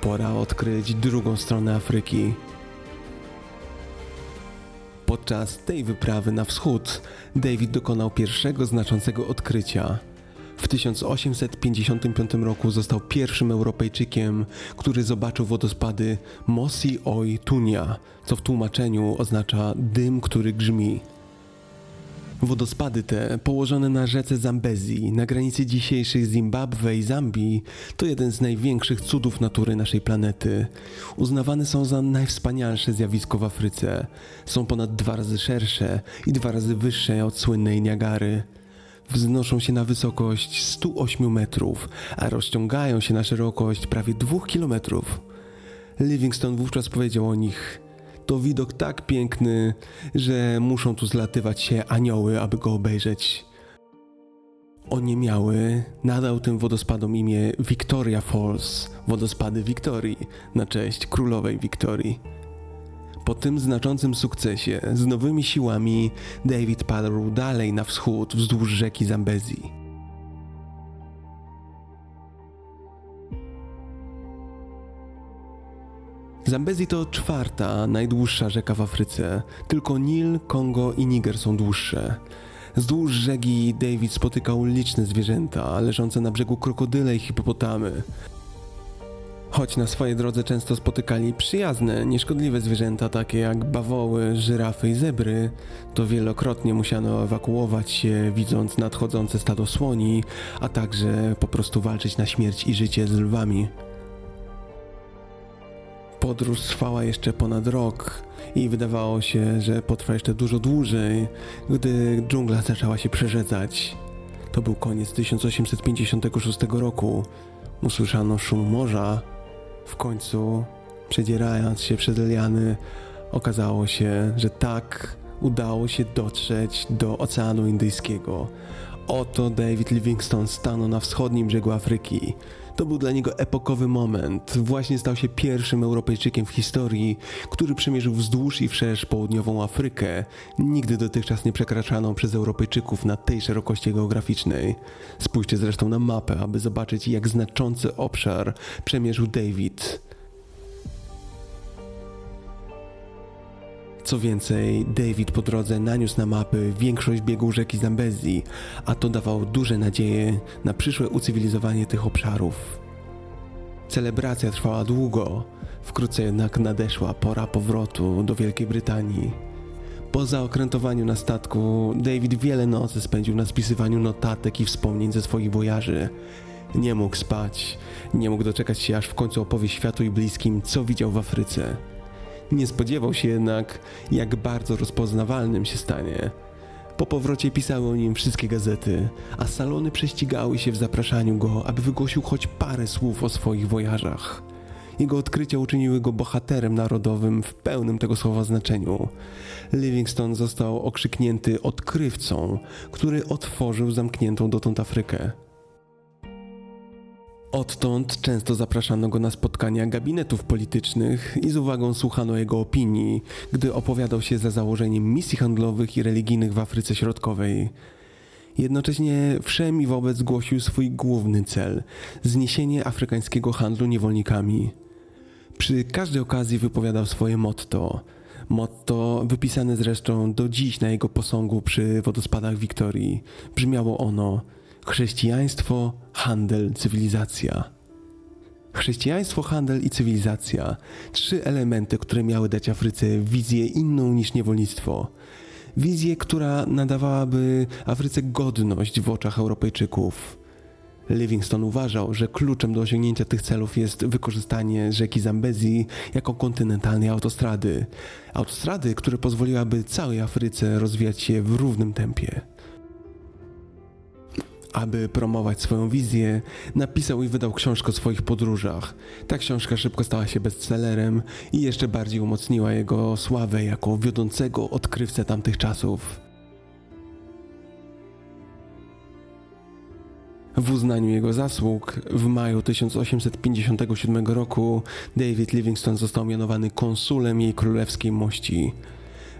Pora odkryć drugą stronę Afryki. Podczas tej wyprawy na wschód David dokonał pierwszego znaczącego odkrycia. W 1855 roku został pierwszym Europejczykiem, który zobaczył wodospady Mosi Oi Tunia, co w tłumaczeniu oznacza dym, który grzmi. Wodospady te, położone na rzece Zambezi, na granicy dzisiejszej Zimbabwe i Zambii, to jeden z największych cudów natury naszej planety. Uznawane są za najwspanialsze zjawisko w Afryce. Są ponad dwa razy szersze i dwa razy wyższe od słynnej Niagary. Wznoszą się na wysokość 108 metrów, a rozciągają się na szerokość prawie 2 kilometrów. Livingstone wówczas powiedział o nich – to widok tak piękny, że muszą tu zlatywać się anioły, aby go obejrzeć. Oniemiały nadał tym wodospadom imię Victoria Falls, wodospady Wiktorii, na cześć królowej Wiktorii. Po tym znaczącym sukcesie, z nowymi siłami, David padł dalej na wschód wzdłuż rzeki Zambezi. Zambezi to czwarta, najdłuższa rzeka w Afryce. Tylko Nil, Kongo i Niger są dłuższe. Wzdłuż rzeki David spotykał liczne zwierzęta, leżące na brzegu krokodyle i hipopotamy. Choć na swojej drodze często spotykali przyjazne, nieszkodliwe zwierzęta takie jak bawoły, żyrafy i zebry, to wielokrotnie musiano ewakuować się, widząc nadchodzące stado słoni, a także po prostu walczyć na śmierć i życie z lwami. Podróż trwała jeszcze ponad rok i wydawało się, że potrwa jeszcze dużo dłużej, gdy dżungla zaczęła się przerzedzać. To był koniec 1856 roku. Usłyszano szum morza. W końcu, przedzierając się przez liany, okazało się, że tak udało się dotrzeć do Oceanu Indyjskiego. Oto David Livingstone stanął na wschodnim brzegu Afryki. To był dla niego epokowy moment. Właśnie stał się pierwszym Europejczykiem w historii, który przemierzył wzdłuż i wszerz południową Afrykę, nigdy dotychczas nie przekraczaną przez Europejczyków na tej szerokości geograficznej. Spójrzcie zresztą na mapę, aby zobaczyć, jak znaczący obszar przemierzył David. Co więcej, David po drodze naniósł na mapy większość biegów rzeki Zambezi, a to dawało duże nadzieje na przyszłe ucywilizowanie tych obszarów. Celebracja trwała długo, wkrótce jednak nadeszła pora powrotu do Wielkiej Brytanii. Po zaokrętowaniu na statku, David wiele nocy spędził na spisywaniu notatek i wspomnień ze swoich wojaży. Nie mógł spać, nie mógł doczekać się aż w końcu opowie światu i bliskim, co widział w Afryce. Nie spodziewał się jednak, jak bardzo rozpoznawalnym się stanie. Po powrocie pisały o nim wszystkie gazety, a salony prześcigały się w zapraszaniu go, aby wygłosił choć parę słów o swoich wojażach. Jego odkrycia uczyniły go bohaterem narodowym w pełnym tego słowa znaczeniu. Livingstone został okrzyknięty odkrywcą, który otworzył zamkniętą dotąd Afrykę. Odtąd często zapraszano go na spotkania gabinetów politycznych i z uwagą słuchano jego opinii, gdy opowiadał się za założeniem misji handlowych i religijnych w Afryce Środkowej. Jednocześnie wszemi wobec głosił swój główny cel zniesienie afrykańskiego handlu niewolnikami. Przy każdej okazji wypowiadał swoje motto. Motto wypisane zresztą do dziś na jego posągu przy wodospadach Wiktorii. Brzmiało ono: Chrześcijaństwo, handel, cywilizacja. Chrześcijaństwo, handel i cywilizacja trzy elementy, które miały dać Afryce wizję inną niż niewolnictwo. Wizję, która nadawałaby Afryce godność w oczach Europejczyków. Livingstone uważał, że kluczem do osiągnięcia tych celów jest wykorzystanie rzeki Zambezi jako kontynentalnej autostrady. Autostrady, które pozwoliłaby całej Afryce rozwijać się w równym tempie. Aby promować swoją wizję, napisał i wydał książkę o swoich podróżach. Ta książka szybko stała się bestsellerem i jeszcze bardziej umocniła jego sławę jako wiodącego odkrywcę tamtych czasów. W uznaniu jego zasług w maju 1857 roku David Livingstone został mianowany konsulem jej królewskiej mości.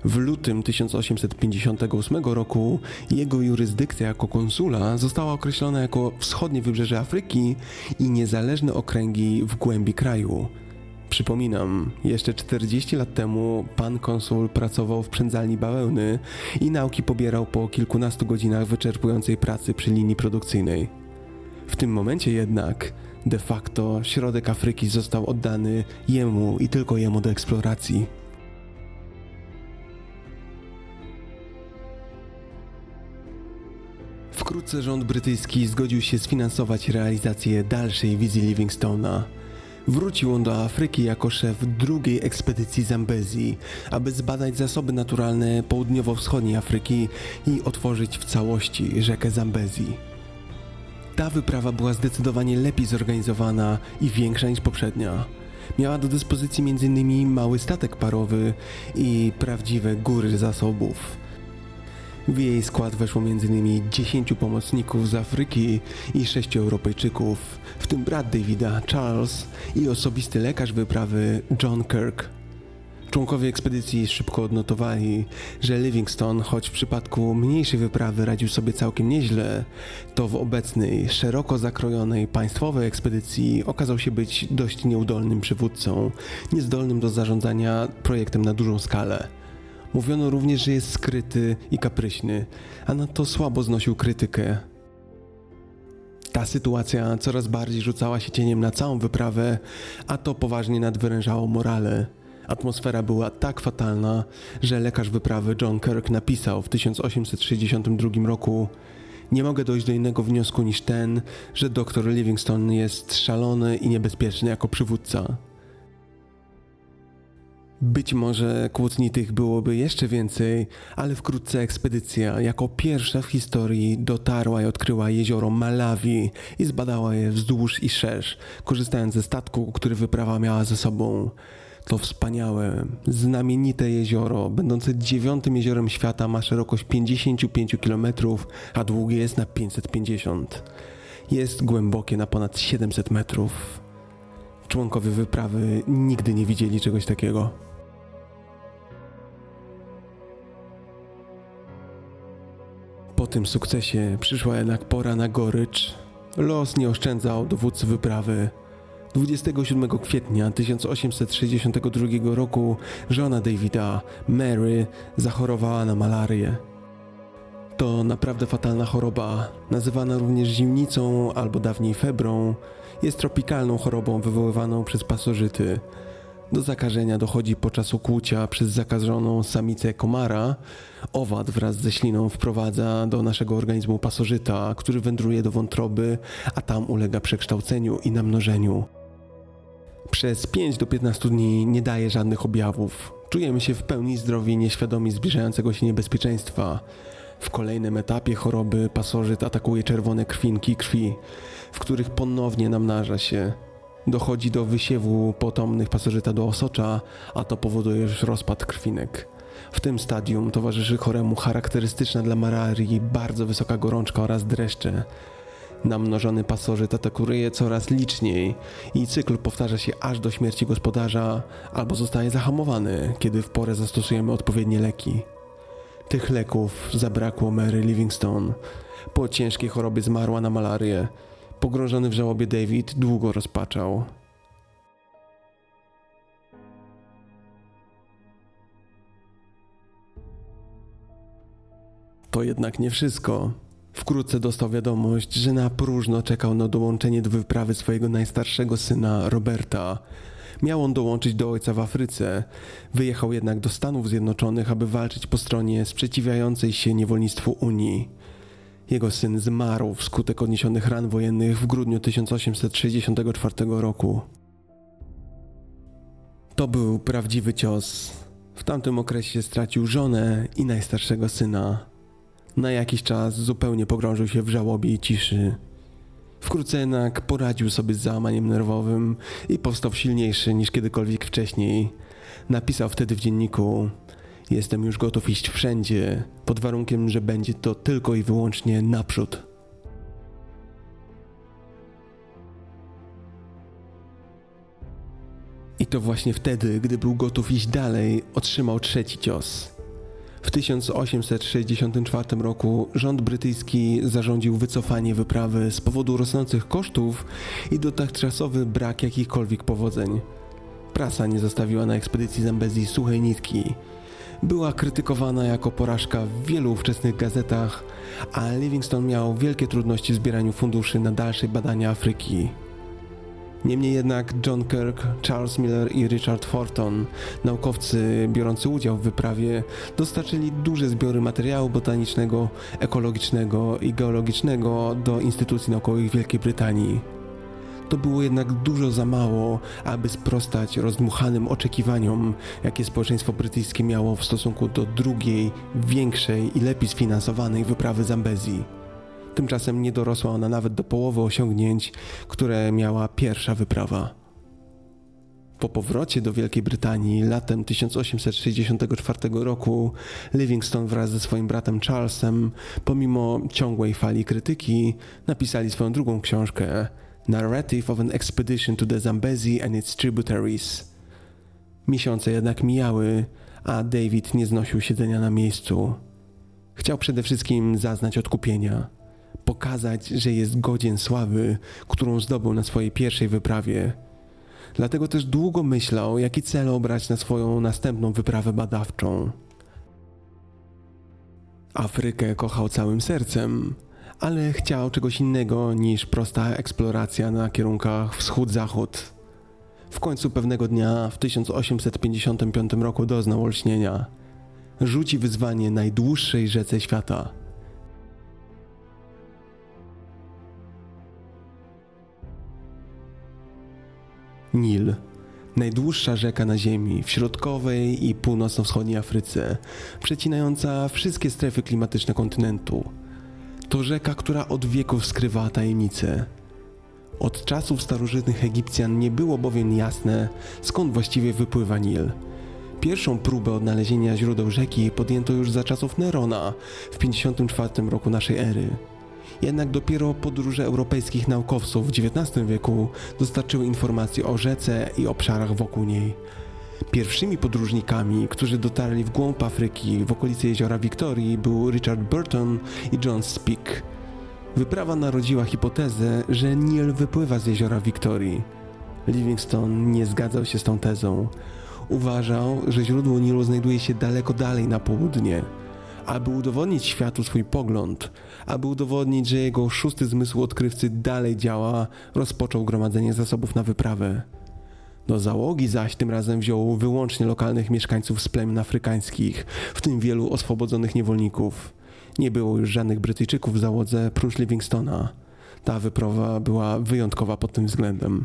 W lutym 1858 roku jego jurysdykcja jako konsula została określona jako wschodnie wybrzeże Afryki i niezależne okręgi w głębi kraju. Przypominam, jeszcze 40 lat temu pan konsul pracował w przędzalni bawełny i nauki pobierał po kilkunastu godzinach wyczerpującej pracy przy linii produkcyjnej. W tym momencie jednak de facto środek Afryki został oddany jemu i tylko jemu do eksploracji. Wkrótce rząd brytyjski zgodził się sfinansować realizację dalszej wizji Livingstona. Wrócił on do Afryki jako szef drugiej ekspedycji Zambezji, aby zbadać zasoby naturalne południowo-wschodniej Afryki i otworzyć w całości rzekę Zambezji. Ta wyprawa była zdecydowanie lepiej zorganizowana i większa niż poprzednia. Miała do dyspozycji m.in. mały statek parowy i prawdziwe góry zasobów. W jej skład weszło m.in. 10 pomocników z Afryki i 6 Europejczyków, w tym brat Davida, Charles i osobisty lekarz wyprawy John Kirk. Członkowie ekspedycji szybko odnotowali, że Livingstone, choć w przypadku mniejszej wyprawy radził sobie całkiem nieźle, to w obecnej, szeroko zakrojonej państwowej ekspedycji okazał się być dość nieudolnym przywódcą, niezdolnym do zarządzania projektem na dużą skalę. Mówiono również, że jest skryty i kapryśny, a na to słabo znosił krytykę. Ta sytuacja coraz bardziej rzucała się cieniem na całą wyprawę, a to poważnie nadwyrężało morale. Atmosfera była tak fatalna, że lekarz wyprawy John Kirk napisał w 1862 roku: Nie mogę dojść do innego wniosku niż ten, że dr Livingstone jest szalony i niebezpieczny jako przywódca. Być może kłótni tych byłoby jeszcze więcej, ale wkrótce ekspedycja jako pierwsza w historii dotarła i odkryła jezioro Malawi i zbadała je wzdłuż i szerz, korzystając ze statku, który wyprawa miała ze sobą. To wspaniałe, znamienite jezioro, będące dziewiątym jeziorem świata, ma szerokość 55 km, a długie jest na 550. Jest głębokie na ponad 700 metrów. Członkowie wyprawy nigdy nie widzieli czegoś takiego. Po tym sukcesie przyszła jednak pora na gorycz. Los nie oszczędzał dowódcy wyprawy. 27 kwietnia 1862 roku żona Davida, Mary, zachorowała na malarię. To naprawdę fatalna choroba, nazywana również zimnicą albo dawniej febrą. Jest tropikalną chorobą wywoływaną przez pasożyty. Do zakażenia dochodzi podczas ukłucia przez zakażoną samicę komara. Owad wraz ze śliną wprowadza do naszego organizmu pasożyta, który wędruje do wątroby, a tam ulega przekształceniu i namnożeniu. Przez 5 do 15 dni nie daje żadnych objawów. Czujemy się w pełni zdrowi, nieświadomi zbliżającego się niebezpieczeństwa. W kolejnym etapie choroby pasożyt atakuje czerwone krwinki krwi, w których ponownie namnaża się. Dochodzi do wysiewu potomnych pasożyta do osocza, a to powoduje rozpad krwinek. W tym stadium towarzyszy choremu charakterystyczna dla malarii bardzo wysoka gorączka oraz dreszcze. Namnożony pasożyt atakuje coraz liczniej i cykl powtarza się aż do śmierci gospodarza albo zostaje zahamowany, kiedy w porę zastosujemy odpowiednie leki. Tych leków zabrakło Mary Livingstone. Po ciężkiej chorobie zmarła na malarię. Pogrążony w żałobie David długo rozpaczał. To jednak nie wszystko. Wkrótce dostał wiadomość, że na próżno czekał na dołączenie do wyprawy swojego najstarszego syna Roberta. Miał on dołączyć do ojca w Afryce. Wyjechał jednak do Stanów Zjednoczonych, aby walczyć po stronie sprzeciwiającej się niewolnictwu Unii. Jego syn zmarł wskutek odniesionych ran wojennych w grudniu 1864 roku. To był prawdziwy cios. W tamtym okresie stracił żonę i najstarszego syna. Na jakiś czas zupełnie pogrążył się w żałobie i ciszy. Wkrótce jednak poradził sobie z załamaniem nerwowym i powstał silniejszy niż kiedykolwiek wcześniej. Napisał wtedy w dzienniku: Jestem już gotów iść wszędzie, pod warunkiem, że będzie to tylko i wyłącznie naprzód. I to właśnie wtedy, gdy był gotów iść dalej, otrzymał trzeci cios. W 1864 roku rząd brytyjski zarządził wycofanie wyprawy z powodu rosnących kosztów i dotychczasowy brak jakichkolwiek powodzeń. Prasa nie zostawiła na ekspedycji Zambezji suchej nitki. Była krytykowana jako porażka w wielu ówczesnych gazetach, a Livingstone miał wielkie trudności w zbieraniu funduszy na dalsze badania Afryki. Niemniej jednak John Kirk, Charles Miller i Richard Forton, naukowcy biorący udział w wyprawie, dostarczyli duże zbiory materiału botanicznego, ekologicznego i geologicznego do instytucji naukowych Wielkiej Brytanii. To było jednak dużo za mało, aby sprostać rozdmuchanym oczekiwaniom, jakie społeczeństwo brytyjskie miało w stosunku do drugiej, większej i lepiej sfinansowanej wyprawy Zambezji. Tymczasem nie dorosła ona nawet do połowy osiągnięć, które miała pierwsza wyprawa. Po powrocie do Wielkiej Brytanii latem 1864 roku Livingstone wraz ze swoim bratem Charlesem, pomimo ciągłej fali krytyki, napisali swoją drugą książkę Narrative of an Expedition to the Zambezi and its Tributaries. Miesiące jednak mijały, a David nie znosił siedzenia na miejscu. Chciał przede wszystkim zaznać odkupienia pokazać, że jest godzien sławy, którą zdobył na swojej pierwszej wyprawie. Dlatego też długo myślał, jaki cel obrać na swoją następną wyprawę badawczą. Afrykę kochał całym sercem, ale chciał czegoś innego niż prosta eksploracja na kierunkach wschód-zachód. W końcu pewnego dnia w 1855 roku doznał olśnienia. Rzuci wyzwanie najdłuższej rzece świata – Nil. Najdłuższa rzeka na Ziemi w środkowej i północno-wschodniej Afryce, przecinająca wszystkie strefy klimatyczne kontynentu. To rzeka, która od wieków skrywa tajemnice. Od czasów starożytnych Egipcjan nie było bowiem jasne, skąd właściwie wypływa Nil. Pierwszą próbę odnalezienia źródeł rzeki podjęto już za czasów Nerona w 54 roku naszej ery. Jednak dopiero podróże europejskich naukowców w XIX wieku dostarczyły informacji o rzece i obszarach wokół niej. Pierwszymi podróżnikami, którzy dotarli w głąb Afryki w okolicy jeziora Wiktorii był Richard Burton i John Speke. Wyprawa narodziła hipotezę, że Nil wypływa z jeziora Wiktorii. Livingstone nie zgadzał się z tą tezą. Uważał, że źródło Nilu znajduje się daleko dalej na południe. Aby udowodnić światu swój pogląd, aby udowodnić, że jego szósty zmysł odkrywcy dalej działa, rozpoczął gromadzenie zasobów na wyprawę. Do załogi zaś tym razem wziął wyłącznie lokalnych mieszkańców z plemion afrykańskich, w tym wielu oswobodzonych niewolników. Nie było już żadnych Brytyjczyków w załodze prócz Livingstona. Ta wyprawa była wyjątkowa pod tym względem.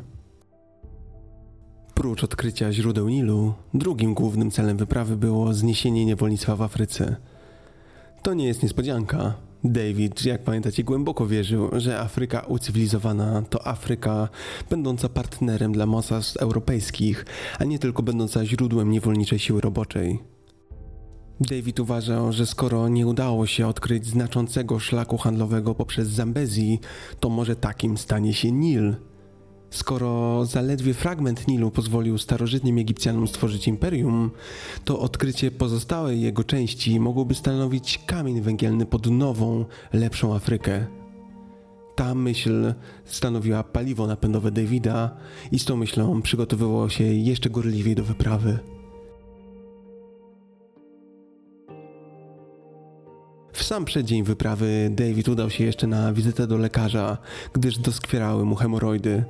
Prócz odkrycia źródeł Nilu, drugim głównym celem wyprawy było zniesienie niewolnictwa w Afryce. To nie jest niespodzianka. David, jak pamiętacie, głęboko wierzył, że Afryka ucywilizowana to Afryka będąca partnerem dla mocarstw europejskich, a nie tylko będąca źródłem niewolniczej siły roboczej. David uważał, że skoro nie udało się odkryć znaczącego szlaku handlowego poprzez Zambezji, to może takim stanie się Nil – Skoro zaledwie fragment Nilu pozwolił starożytnym Egipcjanom stworzyć imperium, to odkrycie pozostałej jego części mogłoby stanowić kamień węgielny pod nową, lepszą Afrykę. Ta myśl stanowiła paliwo napędowe Davida i z tą myślą przygotowywał się jeszcze gorliwiej do wyprawy. W sam przeddzień wyprawy David udał się jeszcze na wizytę do lekarza, gdyż doskwierały mu hemoroidy.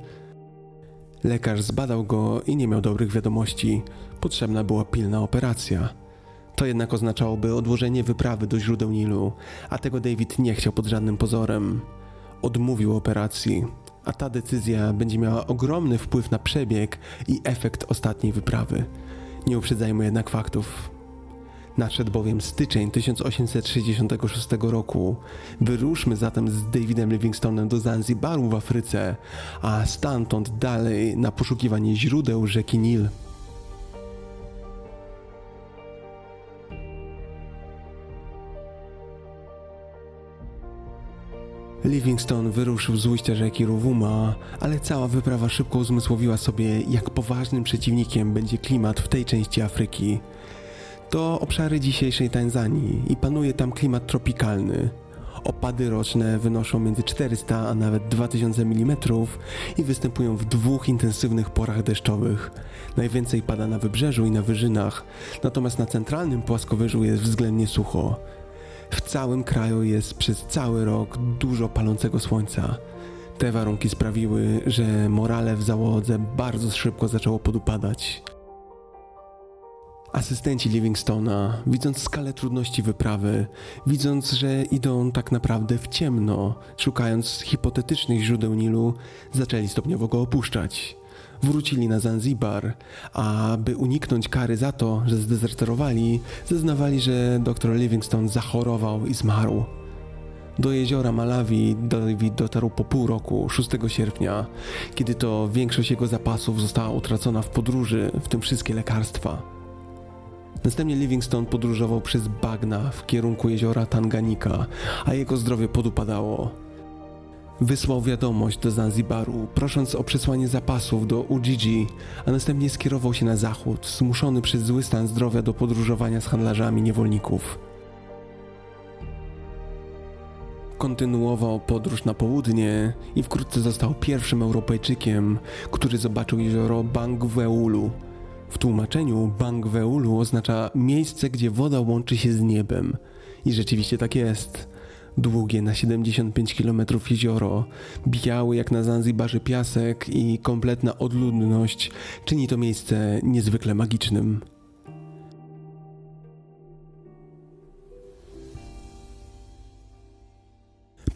Lekarz zbadał go i nie miał dobrych wiadomości. Potrzebna była pilna operacja. To jednak oznaczałoby odłożenie wyprawy do źródeł Nilu, a tego David nie chciał pod żadnym pozorem. Odmówił operacji, a ta decyzja będzie miała ogromny wpływ na przebieg i efekt ostatniej wyprawy. Nie uprzedzajmy jednak faktów. Nadszedł bowiem styczeń 1866 roku. Wyruszmy zatem z Davidem Livingstonem do Zanzibaru w Afryce, a stamtąd dalej na poszukiwanie źródeł rzeki Nil. Livingstone wyruszył z ujścia rzeki Rovuma, ale cała wyprawa szybko uzmysłowiła sobie, jak poważnym przeciwnikiem będzie klimat w tej części Afryki. To obszary dzisiejszej Tanzanii i panuje tam klimat tropikalny. Opady roczne wynoszą między 400 a nawet 2000 mm i występują w dwóch intensywnych porach deszczowych. Najwięcej pada na wybrzeżu i na wyżynach, natomiast na centralnym płaskowyżu jest względnie sucho. W całym kraju jest przez cały rok dużo palącego słońca. Te warunki sprawiły, że morale w załodze bardzo szybko zaczęło podupadać. Asystenci Livingstona, widząc skalę trudności wyprawy, widząc, że idą tak naprawdę w ciemno, szukając hipotetycznych źródeł Nilu, zaczęli stopniowo go opuszczać. Wrócili na Zanzibar, a by uniknąć kary za to, że zdezerterowali, zeznawali, że dr Livingstone zachorował i zmarł. Do jeziora Malawi David dotarł po pół roku, 6 sierpnia, kiedy to większość jego zapasów została utracona w podróży, w tym wszystkie lekarstwa. Następnie Livingstone podróżował przez bagna w kierunku jeziora Tanganika, a jego zdrowie podupadało. Wysłał wiadomość do Zanzibaru, prosząc o przesłanie zapasów do Ujiji, a następnie skierował się na zachód, zmuszony przez zły stan zdrowia do podróżowania z handlarzami niewolników. Kontynuował podróż na południe i wkrótce został pierwszym Europejczykiem, który zobaczył jezioro Bangweulu, w tłumaczeniu Bangweulu oznacza miejsce, gdzie woda łączy się z niebem. I rzeczywiście tak jest. Długie na 75 km jezioro, biały jak na Zanzibarze piasek i kompletna odludność czyni to miejsce niezwykle magicznym.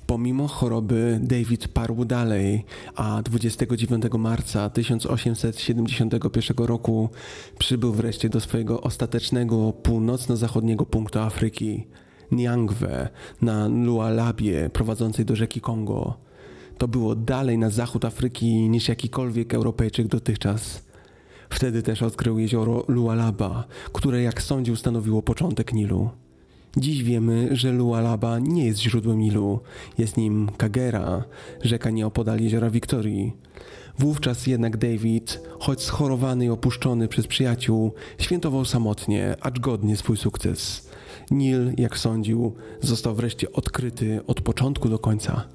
Pomimo choroby David parł dalej, a 29 marca 1871 roku przybył wreszcie do swojego ostatecznego północno-zachodniego punktu Afryki, Nyangwe, na Lualabie prowadzącej do rzeki Kongo. To było dalej na zachód Afryki niż jakikolwiek Europejczyk dotychczas. Wtedy też odkrył jezioro Lualaba, które jak sądził stanowiło początek Nilu. Dziś wiemy, że Lualaba nie jest źródłem Nilu, jest nim Kagera, rzeka nieopodal jeziora Wiktorii. Wówczas jednak David, choć schorowany i opuszczony przez przyjaciół, świętował samotnie, acz godnie swój sukces. Nil, jak sądził, został wreszcie odkryty od początku do końca.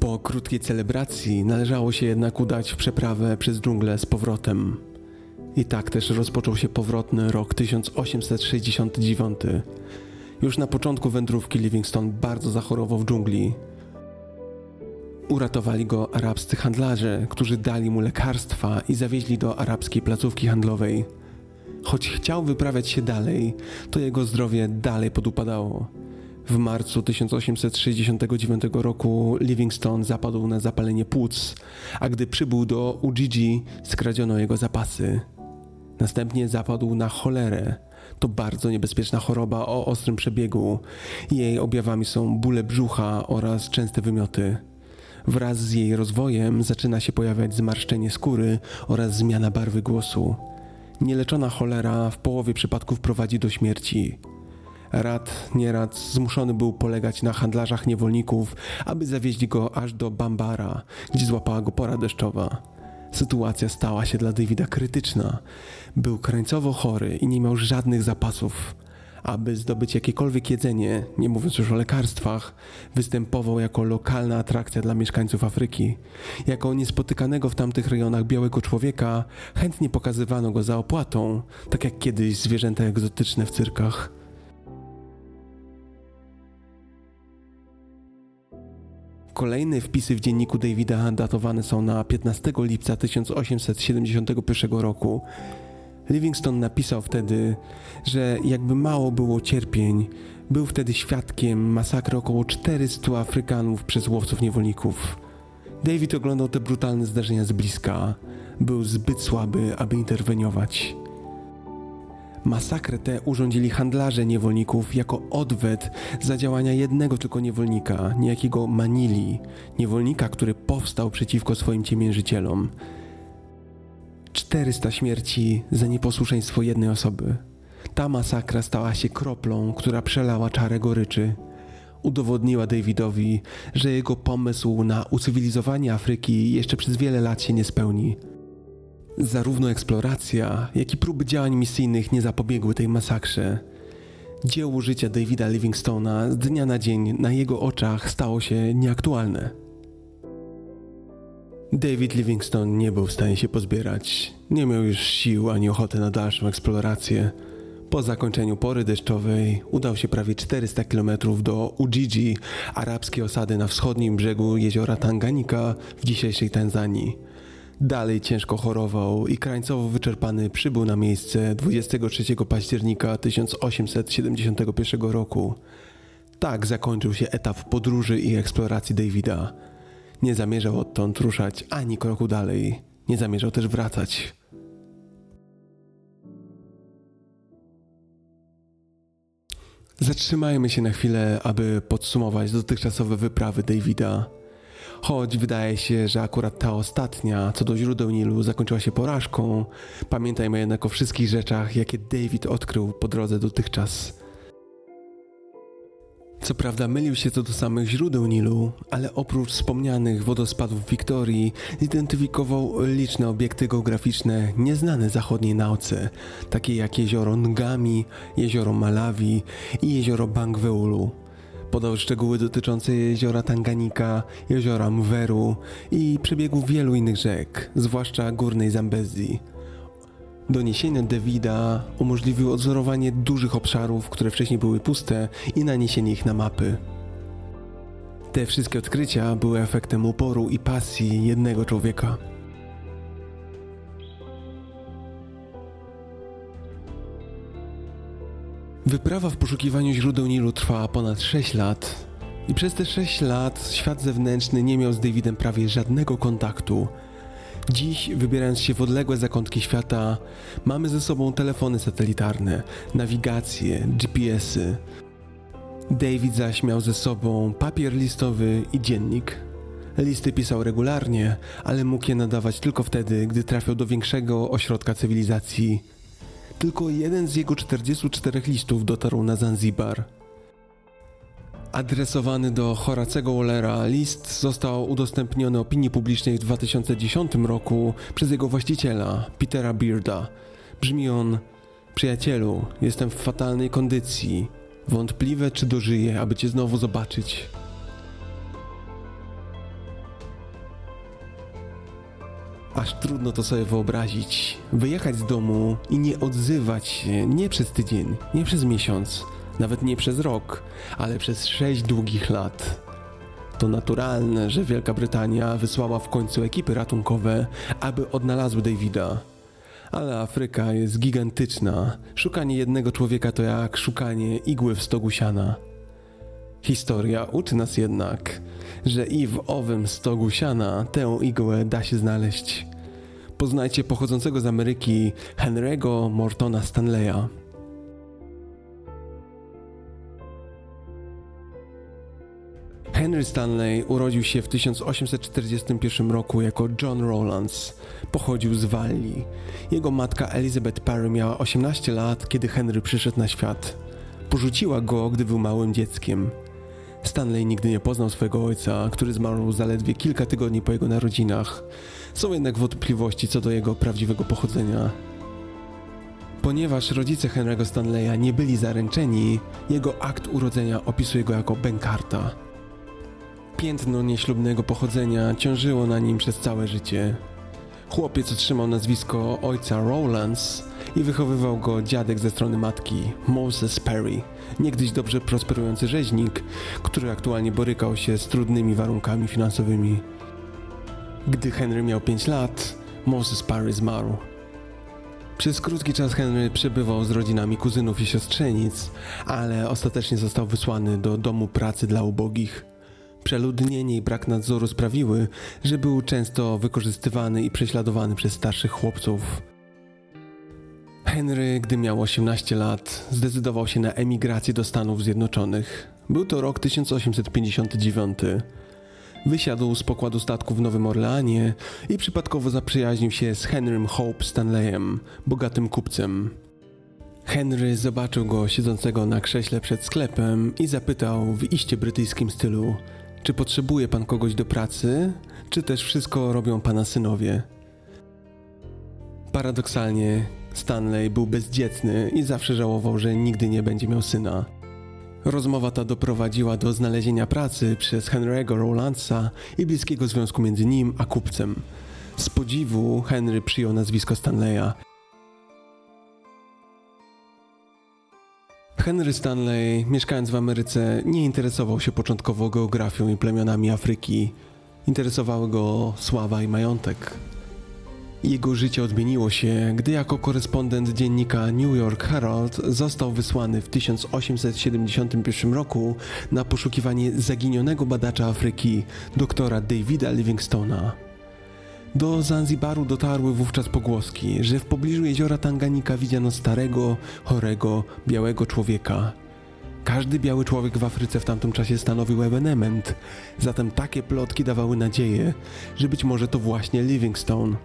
Po krótkiej celebracji należało się jednak udać w przeprawę przez dżunglę z powrotem. I tak też rozpoczął się powrotny rok 1869. Już na początku wędrówki Livingstone bardzo zachorował w dżungli. Uratowali go arabscy handlarze, którzy dali mu lekarstwa i zawieźli do arabskiej placówki handlowej. Choć chciał wyprawiać się dalej, to jego zdrowie dalej podupadało. W marcu 1869 roku Livingstone zapadł na zapalenie płuc, a gdy przybył do Ujiji, skradziono jego zapasy. Następnie zapadł na cholerę. To bardzo niebezpieczna choroba o ostrym przebiegu. Jej objawami są bóle brzucha oraz częste wymioty. Wraz z jej rozwojem zaczyna się pojawiać zmarszczenie skóry oraz zmiana barwy głosu. Nieleczona cholera w połowie przypadków prowadzi do śmierci. Rad nierad zmuszony był polegać na handlarzach niewolników, aby zawieźli go aż do Bambara, gdzie złapała go pora deszczowa. Sytuacja stała się dla Davida krytyczna. Był krańcowo chory i nie miał żadnych zapasów. Aby zdobyć jakiekolwiek jedzenie, nie mówiąc już o lekarstwach, występował jako lokalna atrakcja dla mieszkańców Afryki. Jako niespotykanego w tamtych rejonach białego człowieka chętnie pokazywano go za opłatą, tak jak kiedyś zwierzęta egzotyczne w cyrkach. Kolejne wpisy w dzienniku Davida datowane są na 15 lipca 1871 roku. Livingstone napisał wtedy, że jakby mało było cierpień, był wtedy świadkiem masakry około 400 Afrykanów przez łowców niewolników. David oglądał te brutalne zdarzenia z bliska. Był zbyt słaby, aby interweniować. Masakrę tę urządzili handlarze niewolników jako odwet za działania jednego tylko niewolnika, niejakiego Manili, niewolnika, który powstał przeciwko swoim ciemiężycielom. 400 śmierci za nieposłuszeństwo jednej osoby. Ta masakra stała się kroplą, która przelała czarę goryczy. Udowodniła Davidowi, że jego pomysł na ucywilizowanie Afryki jeszcze przez wiele lat się nie spełni. Zarówno eksploracja, jak i próby działań misyjnych nie zapobiegły tej masakrze. Dzieło życia Davida Livingstona z dnia na dzień na jego oczach stało się nieaktualne. David Livingstone nie był w stanie się pozbierać. Nie miał już sił ani ochoty na dalszą eksplorację. Po zakończeniu pory deszczowej udał się prawie 400 km do Ujiji, arabskiej osady na wschodnim brzegu jeziora Tanganika w dzisiejszej Tanzanii. Dalej ciężko chorował i krańcowo wyczerpany przybył na miejsce 23 października 1871 roku. Tak zakończył się etap podróży i eksploracji Davida. Nie zamierzał odtąd ruszać ani kroku dalej, nie zamierzał też wracać. Zatrzymajmy się na chwilę, aby podsumować dotychczasowe wyprawy Davida. Choć wydaje się, że akurat ta ostatnia, co do źródeł Nilu, zakończyła się porażką, pamiętajmy jednak o wszystkich rzeczach, jakie David odkrył po drodze dotychczas. Co prawda mylił się co do samych źródeł Nilu, ale oprócz wspomnianych wodospadów Wiktorii zidentyfikował liczne obiekty geograficzne nieznane zachodniej nauce, takie jak jezioro Ngami, jezioro Malawi i jezioro Bangweulu. Podał szczegóły dotyczące jeziora Tanganika, jeziora Mweru i przebiegu wielu innych rzek, zwłaszcza górnej Zambezji. Doniesienia Davida umożliwiły odzorowanie dużych obszarów, które wcześniej były puste i naniesienie ich na mapy. Te wszystkie odkrycia były efektem uporu i pasji jednego człowieka. Wyprawa w poszukiwaniu źródeł Nilu trwała ponad 6 lat i przez te 6 lat świat zewnętrzny nie miał z Davidem prawie żadnego kontaktu. Dziś, wybierając się w odległe zakątki świata, mamy ze sobą telefony satelitarne, nawigacje, GPS-y. David zaś miał ze sobą papier listowy i dziennik. Listy pisał regularnie, ale mógł je nadawać tylko wtedy, gdy trafiał do większego ośrodka cywilizacji. Tylko jeden z jego 44 listów dotarł na Zanzibar. Adresowany do Horacego Wallera, list został udostępniony opinii publicznej w 2010 roku przez jego właściciela, Petera Bearda. Brzmi on: Przyjacielu, jestem w fatalnej kondycji. Wątpliwe, czy dożyję, aby cię znowu zobaczyć. Aż trudno to sobie wyobrazić. Wyjechać z domu i nie odzywać się nie przez tydzień, nie przez miesiąc, nawet nie przez rok, ale przez sześć długich lat. To naturalne, że Wielka Brytania wysłała w końcu ekipy ratunkowe, aby odnalazły Davida. Ale Afryka jest gigantyczna. Szukanie jednego człowieka to jak szukanie igły w stogu siana. Historia uczy nas jednak, że i w owym stogu siana tę igłę da się znaleźć. Poznajcie pochodzącego z Ameryki Henry'ego Mortona Stanleya. Henry Stanley urodził się w 1841 roku jako John Rowlands. Pochodził z Walii. Jego matka Elizabeth Parry miała 18 lat, kiedy Henry przyszedł na świat. Porzuciła go, gdy był małym dzieckiem. Stanley nigdy nie poznał swojego ojca, który zmarł zaledwie kilka tygodni po jego narodzinach. Są jednak wątpliwości co do jego prawdziwego pochodzenia. Ponieważ rodzice Henry'ego Stanleya nie byli zaręczeni, jego akt urodzenia opisuje go jako bękarta. Piętno nieślubnego pochodzenia ciążyło na nim przez całe życie. Chłopiec otrzymał nazwisko ojca Rowlands i wychowywał go dziadek ze strony matki, Moses Perry, niegdyś dobrze prosperujący rzeźnik, który aktualnie borykał się z trudnymi warunkami finansowymi. Gdy Henry miał 5 lat, Moses Perry zmarł. Przez krótki czas Henry przebywał z rodzinami kuzynów i siostrzenic, ale ostatecznie został wysłany do domu pracy dla ubogich. Przeludnienie i brak nadzoru sprawiły, że był często wykorzystywany i prześladowany przez starszych chłopców. Henry, gdy miał 18 lat, zdecydował się na emigrację do Stanów Zjednoczonych. Był to rok 1859. Wysiadł z pokładu statku w Nowym Orleanie i przypadkowo zaprzyjaźnił się z Henrym Hope Stanleyem, bogatym kupcem. Henry zobaczył go siedzącego na krześle przed sklepem i zapytał w iście brytyjskim stylu: Czy potrzebuje pan kogoś do pracy, czy też wszystko robią pana synowie? Paradoksalnie, Stanley był bezdzietny i zawsze żałował, że nigdy nie będzie miał syna. Rozmowa ta doprowadziła do znalezienia pracy przez Henry'ego Rowlandsa i bliskiego związku między nim a kupcem. Z podziwu Henry przyjął nazwisko Stanleya. Henry Stanley, mieszkając w Ameryce, nie interesował się początkowo geografią i plemionami Afryki. Interesowały go sława i majątek. Jego życie odmieniło się, gdy jako korespondent dziennika New York Herald został wysłany w 1871 roku na poszukiwanie zaginionego badacza Afryki, doktora Davida Livingstona. Do Zanzibaru dotarły wówczas pogłoski, że w pobliżu jeziora Tanganika widziano starego, chorego, białego człowieka. Każdy biały człowiek w Afryce w tamtym czasie stanowił ewenement, zatem takie plotki dawały nadzieję, że być może to właśnie Livingstone.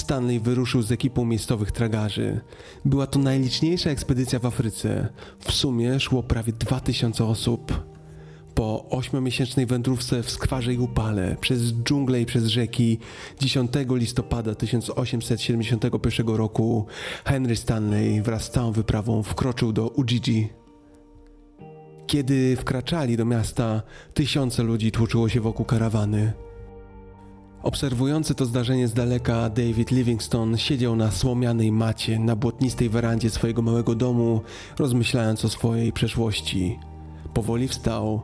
Stanley wyruszył z ekipą miejscowych tragarzy. Była to najliczniejsza ekspedycja w Afryce. W sumie szło prawie 2000 osób. Po ośmiomiesięcznej wędrówce w skwarze i upale, przez dżunglę i przez rzeki, 10 listopada 1871 roku Henry Stanley wraz z całą wyprawą wkroczył do Ujiji. Kiedy wkraczali do miasta, tysiące ludzi tłoczyło się wokół karawany. Obserwujący to zdarzenie z daleka, David Livingstone siedział na słomianej macie na błotnistej werandzie swojego małego domu, rozmyślając o swojej przeszłości. Powoli wstał.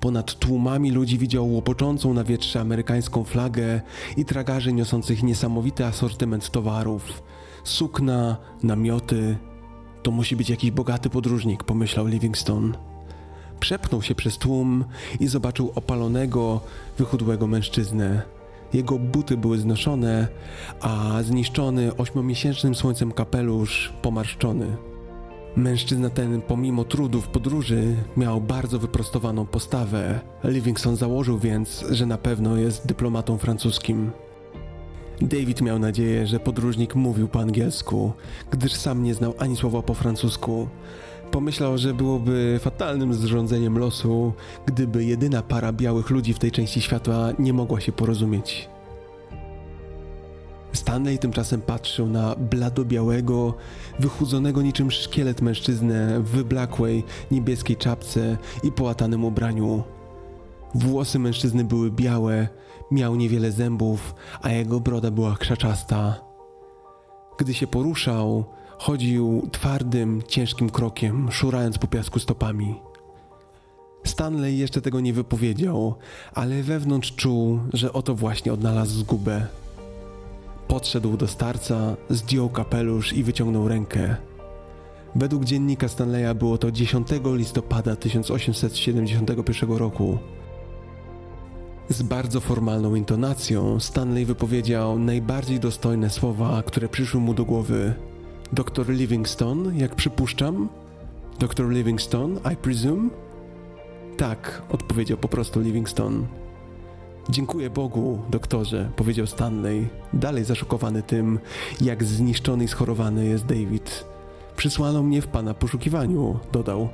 Ponad tłumami ludzi widział łopoczącą na wietrze amerykańską flagę i tragarzy niosących niesamowity asortyment towarów. Sukna, namioty. To musi być jakiś bogaty podróżnik, pomyślał Livingstone. Przepnął się przez tłum i zobaczył opalonego, wychudłego mężczyznę. Jego buty były znoszone, a zniszczony ośmiomiesięcznym słońcem kapelusz pomarszczony. Mężczyzna ten, pomimo trudów podróży, miał bardzo wyprostowaną postawę. Livingston założył więc, że na pewno jest dyplomatą francuskim. David miał nadzieję, że podróżnik mówił po angielsku, gdyż sam nie znał ani słowa po francusku. Pomyślał, że byłoby fatalnym zrządzeniem losu, gdyby jedyna para białych ludzi w tej części świata nie mogła się porozumieć. Stanley tymczasem patrzył na bladobiałego, wychudzonego niczym szkielet mężczyznę w wyblakłej, niebieskiej czapce i połatanym ubraniu. Włosy mężczyzny były białe, miał niewiele zębów, a jego broda była krzaczasta. Gdy się poruszał, chodził twardym, ciężkim krokiem, szurając po piasku stopami. Stanley jeszcze tego nie wypowiedział, ale wewnątrz czuł, że oto właśnie odnalazł zgubę. Podszedł do starca, zdjął kapelusz i wyciągnął rękę. Według dziennika Stanleya było to 10 listopada 1871 roku. Z bardzo formalną intonacją Stanley wypowiedział najbardziej dostojne słowa, które przyszły mu do głowy. Doktor Livingstone, jak przypuszczam? Doktor Livingstone, I presume? Tak, odpowiedział po prostu Livingstone. Dziękuję Bogu, doktorze, powiedział Stanley, dalej zaszokowany tym, jak zniszczony i schorowany jest David. Przysłano mnie w pana poszukiwaniu, dodał.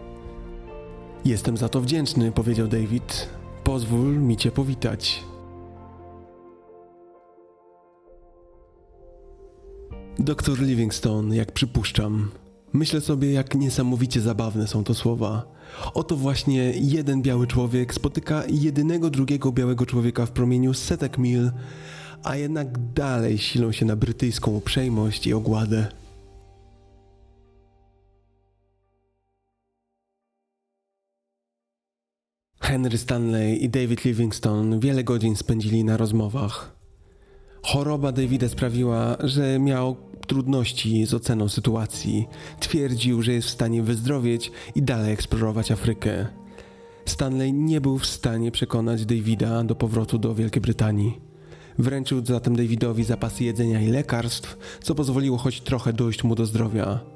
Jestem za to wdzięczny, powiedział David. Pozwól mi cię powitać. Doktor Livingstone, jak przypuszczam. Myślę sobie, jak niesamowicie zabawne są to słowa. Oto właśnie jeden biały człowiek spotyka jedynego drugiego białego człowieka w promieniu setek mil, a jednak dalej silą się na brytyjską uprzejmość i ogładę. Henry Stanley i David Livingstone wiele godzin spędzili na rozmowach. Choroba Davida sprawiła, że miał trudności z oceną sytuacji. Twierdził, że jest w stanie wyzdrowieć i dalej eksplorować Afrykę. Stanley nie był w stanie przekonać Davida do powrotu do Wielkiej Brytanii. Wręczył zatem Davidowi zapasy jedzenia i lekarstw, co pozwoliło choć trochę dojść mu do zdrowia.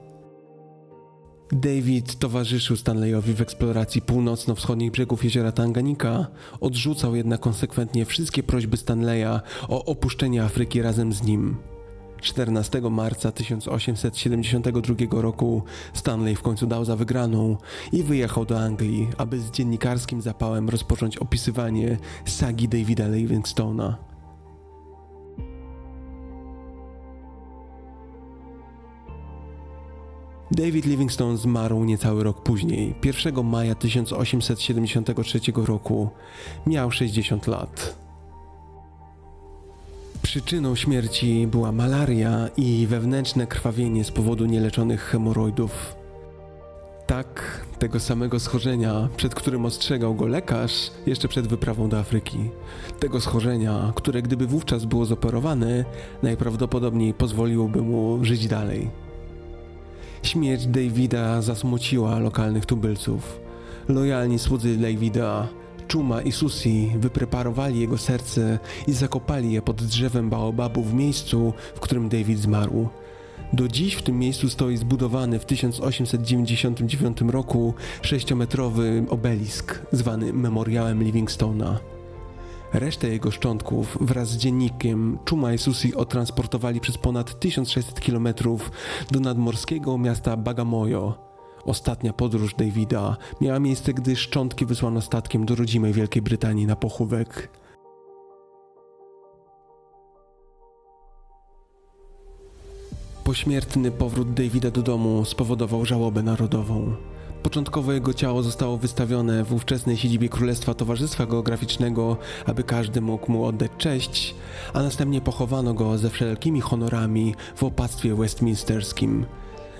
David towarzyszył Stanleyowi w eksploracji północno-wschodnich brzegów jeziora Tanganika, odrzucał jednak konsekwentnie wszystkie prośby Stanleya o opuszczenie Afryki razem z nim. 14 marca 1872 roku Stanley w końcu dał za wygraną i wyjechał do Anglii, aby z dziennikarskim zapałem rozpocząć opisywanie sagi Davida Livingstona. David Livingstone zmarł niecały rok później, 1 maja 1873 roku. Miał 60 lat. Przyczyną śmierci była malaria i wewnętrzne krwawienie z powodu nieleczonych hemoroidów. Tak, tego samego schorzenia, przed którym ostrzegał go lekarz jeszcze przed wyprawą do Afryki. Tego schorzenia, które gdyby wówczas było zoperowane, najprawdopodobniej pozwoliłoby mu żyć dalej. Śmierć Davida zasmuciła lokalnych tubylców. Lojalni słudzy Davida, Czuma i Susi wypreparowali jego serce i zakopali je pod drzewem baobabu w miejscu, w którym David zmarł. Do dziś w tym miejscu stoi zbudowany w 1899 roku sześciometrowy obelisk zwany Memoriałem Livingstona. Resztę jego szczątków wraz z dziennikiem Chuma i Susi otransportowali przez ponad 1600 km do nadmorskiego miasta Bagamoyo. Ostatnia podróż Davida miała miejsce, gdy szczątki wysłano statkiem do rodzimej Wielkiej Brytanii na pochówek. Pośmiertny powrót Davida do domu spowodował żałobę narodową. Początkowo jego ciało zostało wystawione w ówczesnej siedzibie Królestwa Towarzystwa Geograficznego, aby każdy mógł mu oddać cześć, a następnie pochowano go ze wszelkimi honorami w opactwie westminsterskim.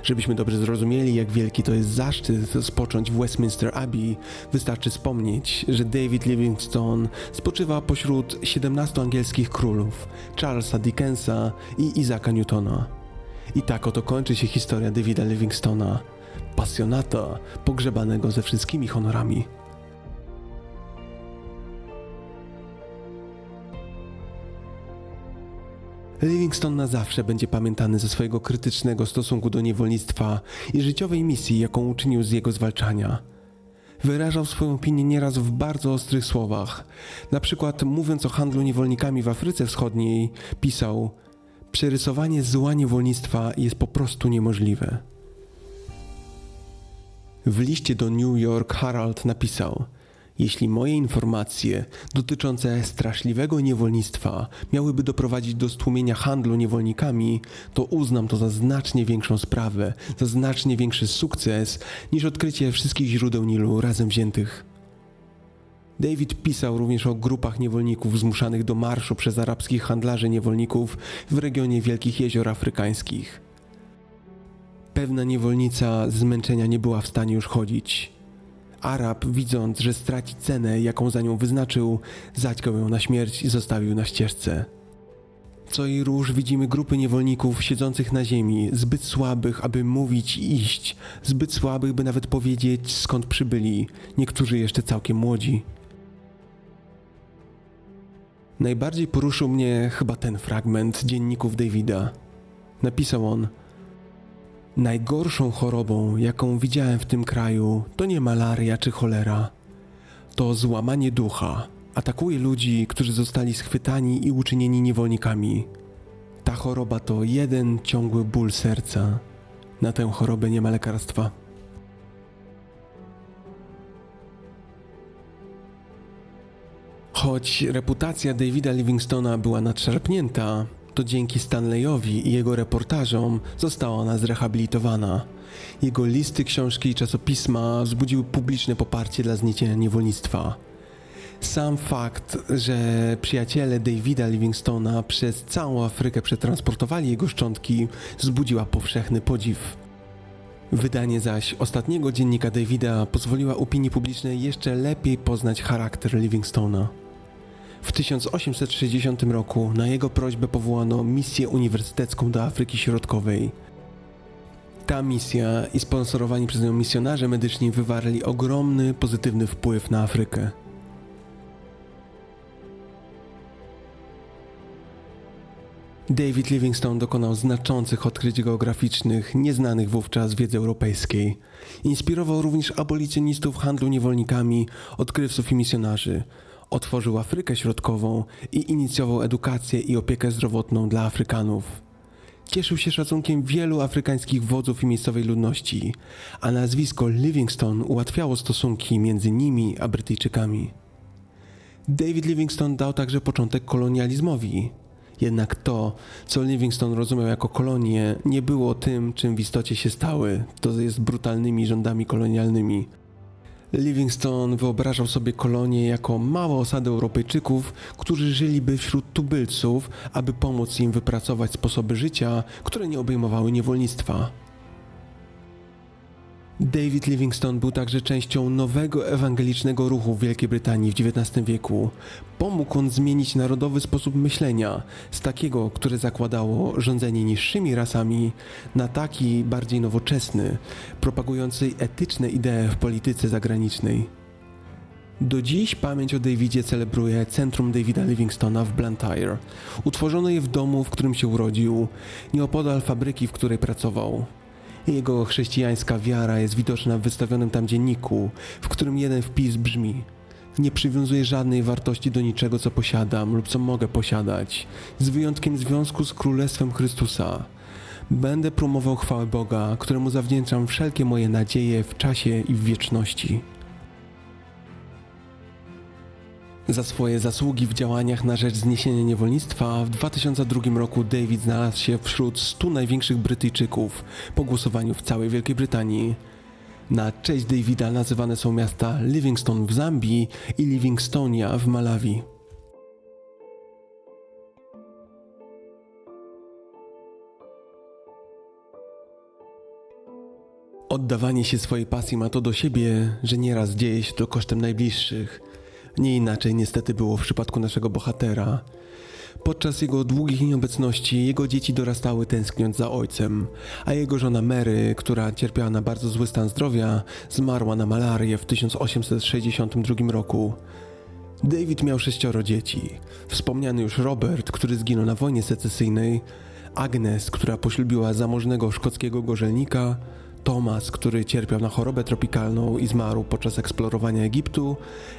Żebyśmy dobrze zrozumieli, jak wielki to jest zaszczyt spocząć w Westminster Abbey, wystarczy wspomnieć, że David Livingstone spoczywa pośród 17 angielskich królów, Charlesa Dickensa i Isaaca Newtona. I tak oto kończy się historia Davida Livingstona pasjonata pogrzebanego ze wszystkimi honorami. Livingstone na zawsze będzie pamiętany ze swojego krytycznego stosunku do niewolnictwa i życiowej misji, jaką uczynił z jego zwalczania. Wyrażał swoją opinię nieraz w bardzo ostrych słowach. Na przykład, mówiąc o handlu niewolnikami w Afryce Wschodniej, pisał: Przerysowanie zła niewolnictwa jest po prostu niemożliwe. W liście do New York Herald napisał: Jeśli moje informacje dotyczące straszliwego niewolnictwa miałyby doprowadzić do stłumienia handlu niewolnikami, to uznam to za znacznie większą sprawę, za znacznie większy sukces niż odkrycie wszystkich źródeł Nilu razem wziętych. David pisał również o grupach niewolników zmuszanych do marszu przez arabskich handlarzy niewolników w regionie Wielkich Jezior Afrykańskich. Pewna niewolnica z zmęczenia nie była w stanie już chodzić. Arab, widząc, że straci cenę, jaką za nią wyznaczył, zaćgał ją na śmierć i zostawił na ścieżce. Co i róż widzimy grupy niewolników siedzących na ziemi, zbyt słabych, aby mówić i iść, zbyt słabych, by nawet powiedzieć skąd przybyli, niektórzy jeszcze całkiem młodzi. Najbardziej poruszył mnie chyba ten fragment dzienników Davida. Napisał on – Najgorszą chorobą, jaką widziałem w tym kraju, to nie malaria czy cholera. To złamanie ducha. Atakuje ludzi, którzy zostali schwytani i uczynieni niewolnikami. Ta choroba to jeden ciągły ból serca. Na tę chorobę nie ma lekarstwa. Choć reputacja Davida Livingstona była nadszarpnięta, to dzięki Stanleyowi i jego reportażom została ona zrehabilitowana. Jego listy, książki i czasopisma wzbudziły publiczne poparcie dla zniesienia niewolnictwa. Sam fakt, że przyjaciele Davida Livingstona przez całą Afrykę przetransportowali jego szczątki, wzbudziła powszechny podziw. Wydanie zaś ostatniego dziennika Davida pozwoliła opinii publicznej jeszcze lepiej poznać charakter Livingstona. W 1860 roku na jego prośbę powołano misję uniwersytecką do Afryki Środkowej. Ta misja i sponsorowani przez nią misjonarze medyczni wywarli ogromny pozytywny wpływ na Afrykę. David Livingstone dokonał znaczących odkryć geograficznych, nieznanych wówczas wiedzy europejskiej. Inspirował również abolicjonistów handlu niewolnikami, odkrywców i misjonarzy – Otworzył Afrykę Środkową i inicjował edukację i opiekę zdrowotną dla Afrykanów. Cieszył się szacunkiem wielu afrykańskich wodzów i miejscowej ludności, a nazwisko Livingstone ułatwiało stosunki między nimi a Brytyjczykami. David Livingstone dał także początek kolonializmowi. Jednak to, co Livingstone rozumiał jako kolonie, nie było tym, czym w istocie się stały, to jest brutalnymi rządami kolonialnymi. Livingstone wyobrażał sobie kolonie jako małe osady Europejczyków, którzy żyliby wśród tubylców, aby pomóc im wypracować sposoby życia, które nie obejmowały niewolnictwa. David Livingstone był także częścią nowego ewangelicznego ruchu w Wielkiej Brytanii w XIX wieku. Pomógł on zmienić narodowy sposób myślenia z takiego, które zakładało rządzenie niższymi rasami, na taki bardziej nowoczesny, propagujący etyczne idee w polityce zagranicznej. Do dziś pamięć o Davidzie celebruje Centrum Davida Livingstona w Blantyre. Utworzono je w domu, w którym się urodził, nieopodal fabryki, w której pracował. Jego chrześcijańska wiara jest widoczna w wystawionym tam dzienniku, w którym jeden wpis brzmi: Nie przywiązuję żadnej wartości do niczego, co posiadam lub co mogę posiadać, z wyjątkiem związku z Królestwem Chrystusa. Będę promował chwałę Boga, któremu zawdzięczam wszelkie moje nadzieje w czasie i w wieczności. Za swoje zasługi w działaniach na rzecz zniesienia niewolnictwa w 2002 roku David znalazł się wśród 100 największych Brytyjczyków po głosowaniu w całej Wielkiej Brytanii. Na cześć Davida nazywane są miasta Livingstone w Zambii i Livingstonia w Malawi. Oddawanie się swojej pasji ma to do siebie, że nieraz dzieje się to kosztem najbliższych – nie inaczej niestety było w przypadku naszego bohatera. Podczas jego długich nieobecności jego dzieci dorastały tęskniąc za ojcem, a jego żona Mary, która cierpiała na bardzo zły stan zdrowia, zmarła na malarię w 1862 roku. David miał sześcioro dzieci. Wspomniany już Robert, który zginął na wojnie secesyjnej, Agnes, która poślubiła zamożnego szkockiego gorzelnika, Thomas, który cierpiał na chorobę tropikalną i zmarł podczas eksplorowania Egiptu,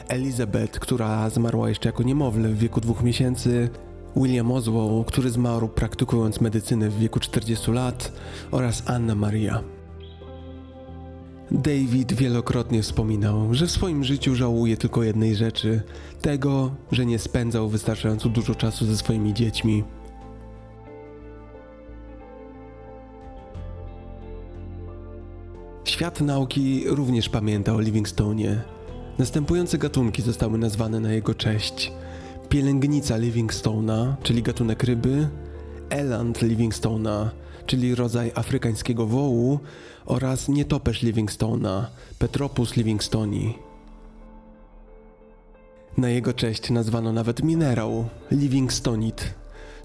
Elizabeth, która zmarła jeszcze jako niemowlę w wieku dwóch miesięcy, William Oswald, który zmarł praktykując medycynę w wieku 40 lat oraz Anna Maria. David wielokrotnie wspominał, że w swoim życiu żałuje tylko jednej rzeczy: tego, że nie spędzał wystarczająco dużo czasu ze swoimi dziećmi. Świat nauki również pamięta o Livingstonie. Następujące gatunki zostały nazwane na jego cześć. Pielęgnica Livingstona, czyli gatunek ryby, Eland Livingstona, czyli rodzaj afrykańskiego wołu oraz nietoperz Livingstona, Petropus livingstoni. Na jego cześć nazwano nawet minerał Livingstonit,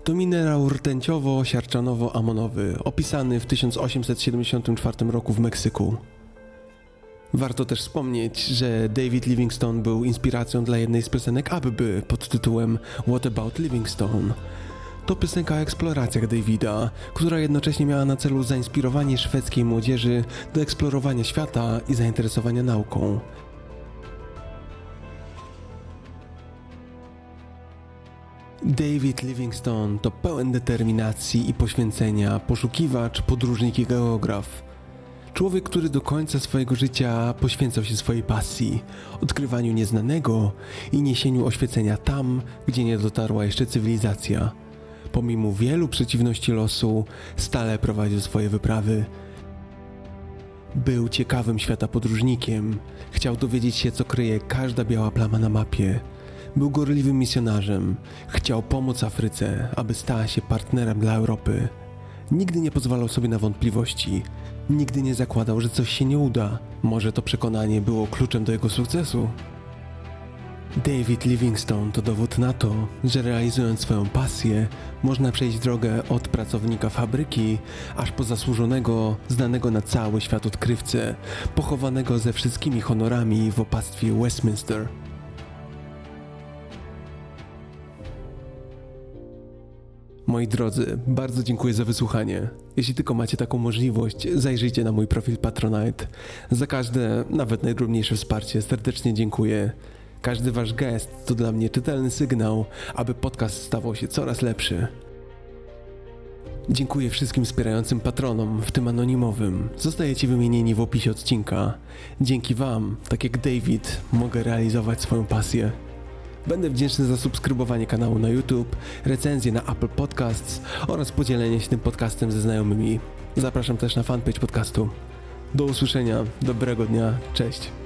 to minerał rtęciowo-siarczanowo-amonowy, opisany w 1874 roku w Meksyku. Warto też wspomnieć, że David Livingstone był inspiracją dla jednej z piosenek Abby pod tytułem What About Livingstone. To piosenka o eksploracjach Davida, która jednocześnie miała na celu zainspirowanie szwedzkiej młodzieży do eksplorowania świata i zainteresowania nauką. David Livingstone to pełen determinacji i poświęcenia, poszukiwacz, podróżnik i geograf. Człowiek, który do końca swojego życia poświęcał się swojej pasji, odkrywaniu nieznanego i niesieniu oświecenia tam, gdzie nie dotarła jeszcze cywilizacja. Pomimo wielu przeciwności losu, stale prowadził swoje wyprawy. Był ciekawym świata podróżnikiem, chciał dowiedzieć się, co kryje każda biała plama na mapie był gorliwym misjonarzem. Chciał pomóc Afryce, aby stała się partnerem dla Europy. Nigdy nie pozwalał sobie na wątpliwości. Nigdy nie zakładał, że coś się nie uda. Może to przekonanie było kluczem do jego sukcesu. David Livingstone to dowód na to, że realizując swoją pasję, można przejść drogę od pracownika fabryki, aż po zasłużonego, znanego na cały świat odkrywcę, pochowanego ze wszystkimi honorami w opactwie Westminster. Moi drodzy, bardzo dziękuję za wysłuchanie. Jeśli tylko macie taką możliwość, zajrzyjcie na mój profil Patronite. Za każde, nawet najdrobniejsze wsparcie serdecznie dziękuję. Każdy wasz gest to dla mnie czytelny sygnał, aby podcast stawał się coraz lepszy. Dziękuję wszystkim wspierającym patronom, w tym anonimowym. Zostajecie wymienieni w opisie odcinka. Dzięki Wam, tak jak David, mogę realizować swoją pasję. Będę wdzięczny za subskrybowanie kanału na YouTube, recenzję na Apple Podcasts oraz podzielenie się tym podcastem ze znajomymi. Zapraszam też na fanpage podcastu. Do usłyszenia, dobrego dnia, cześć.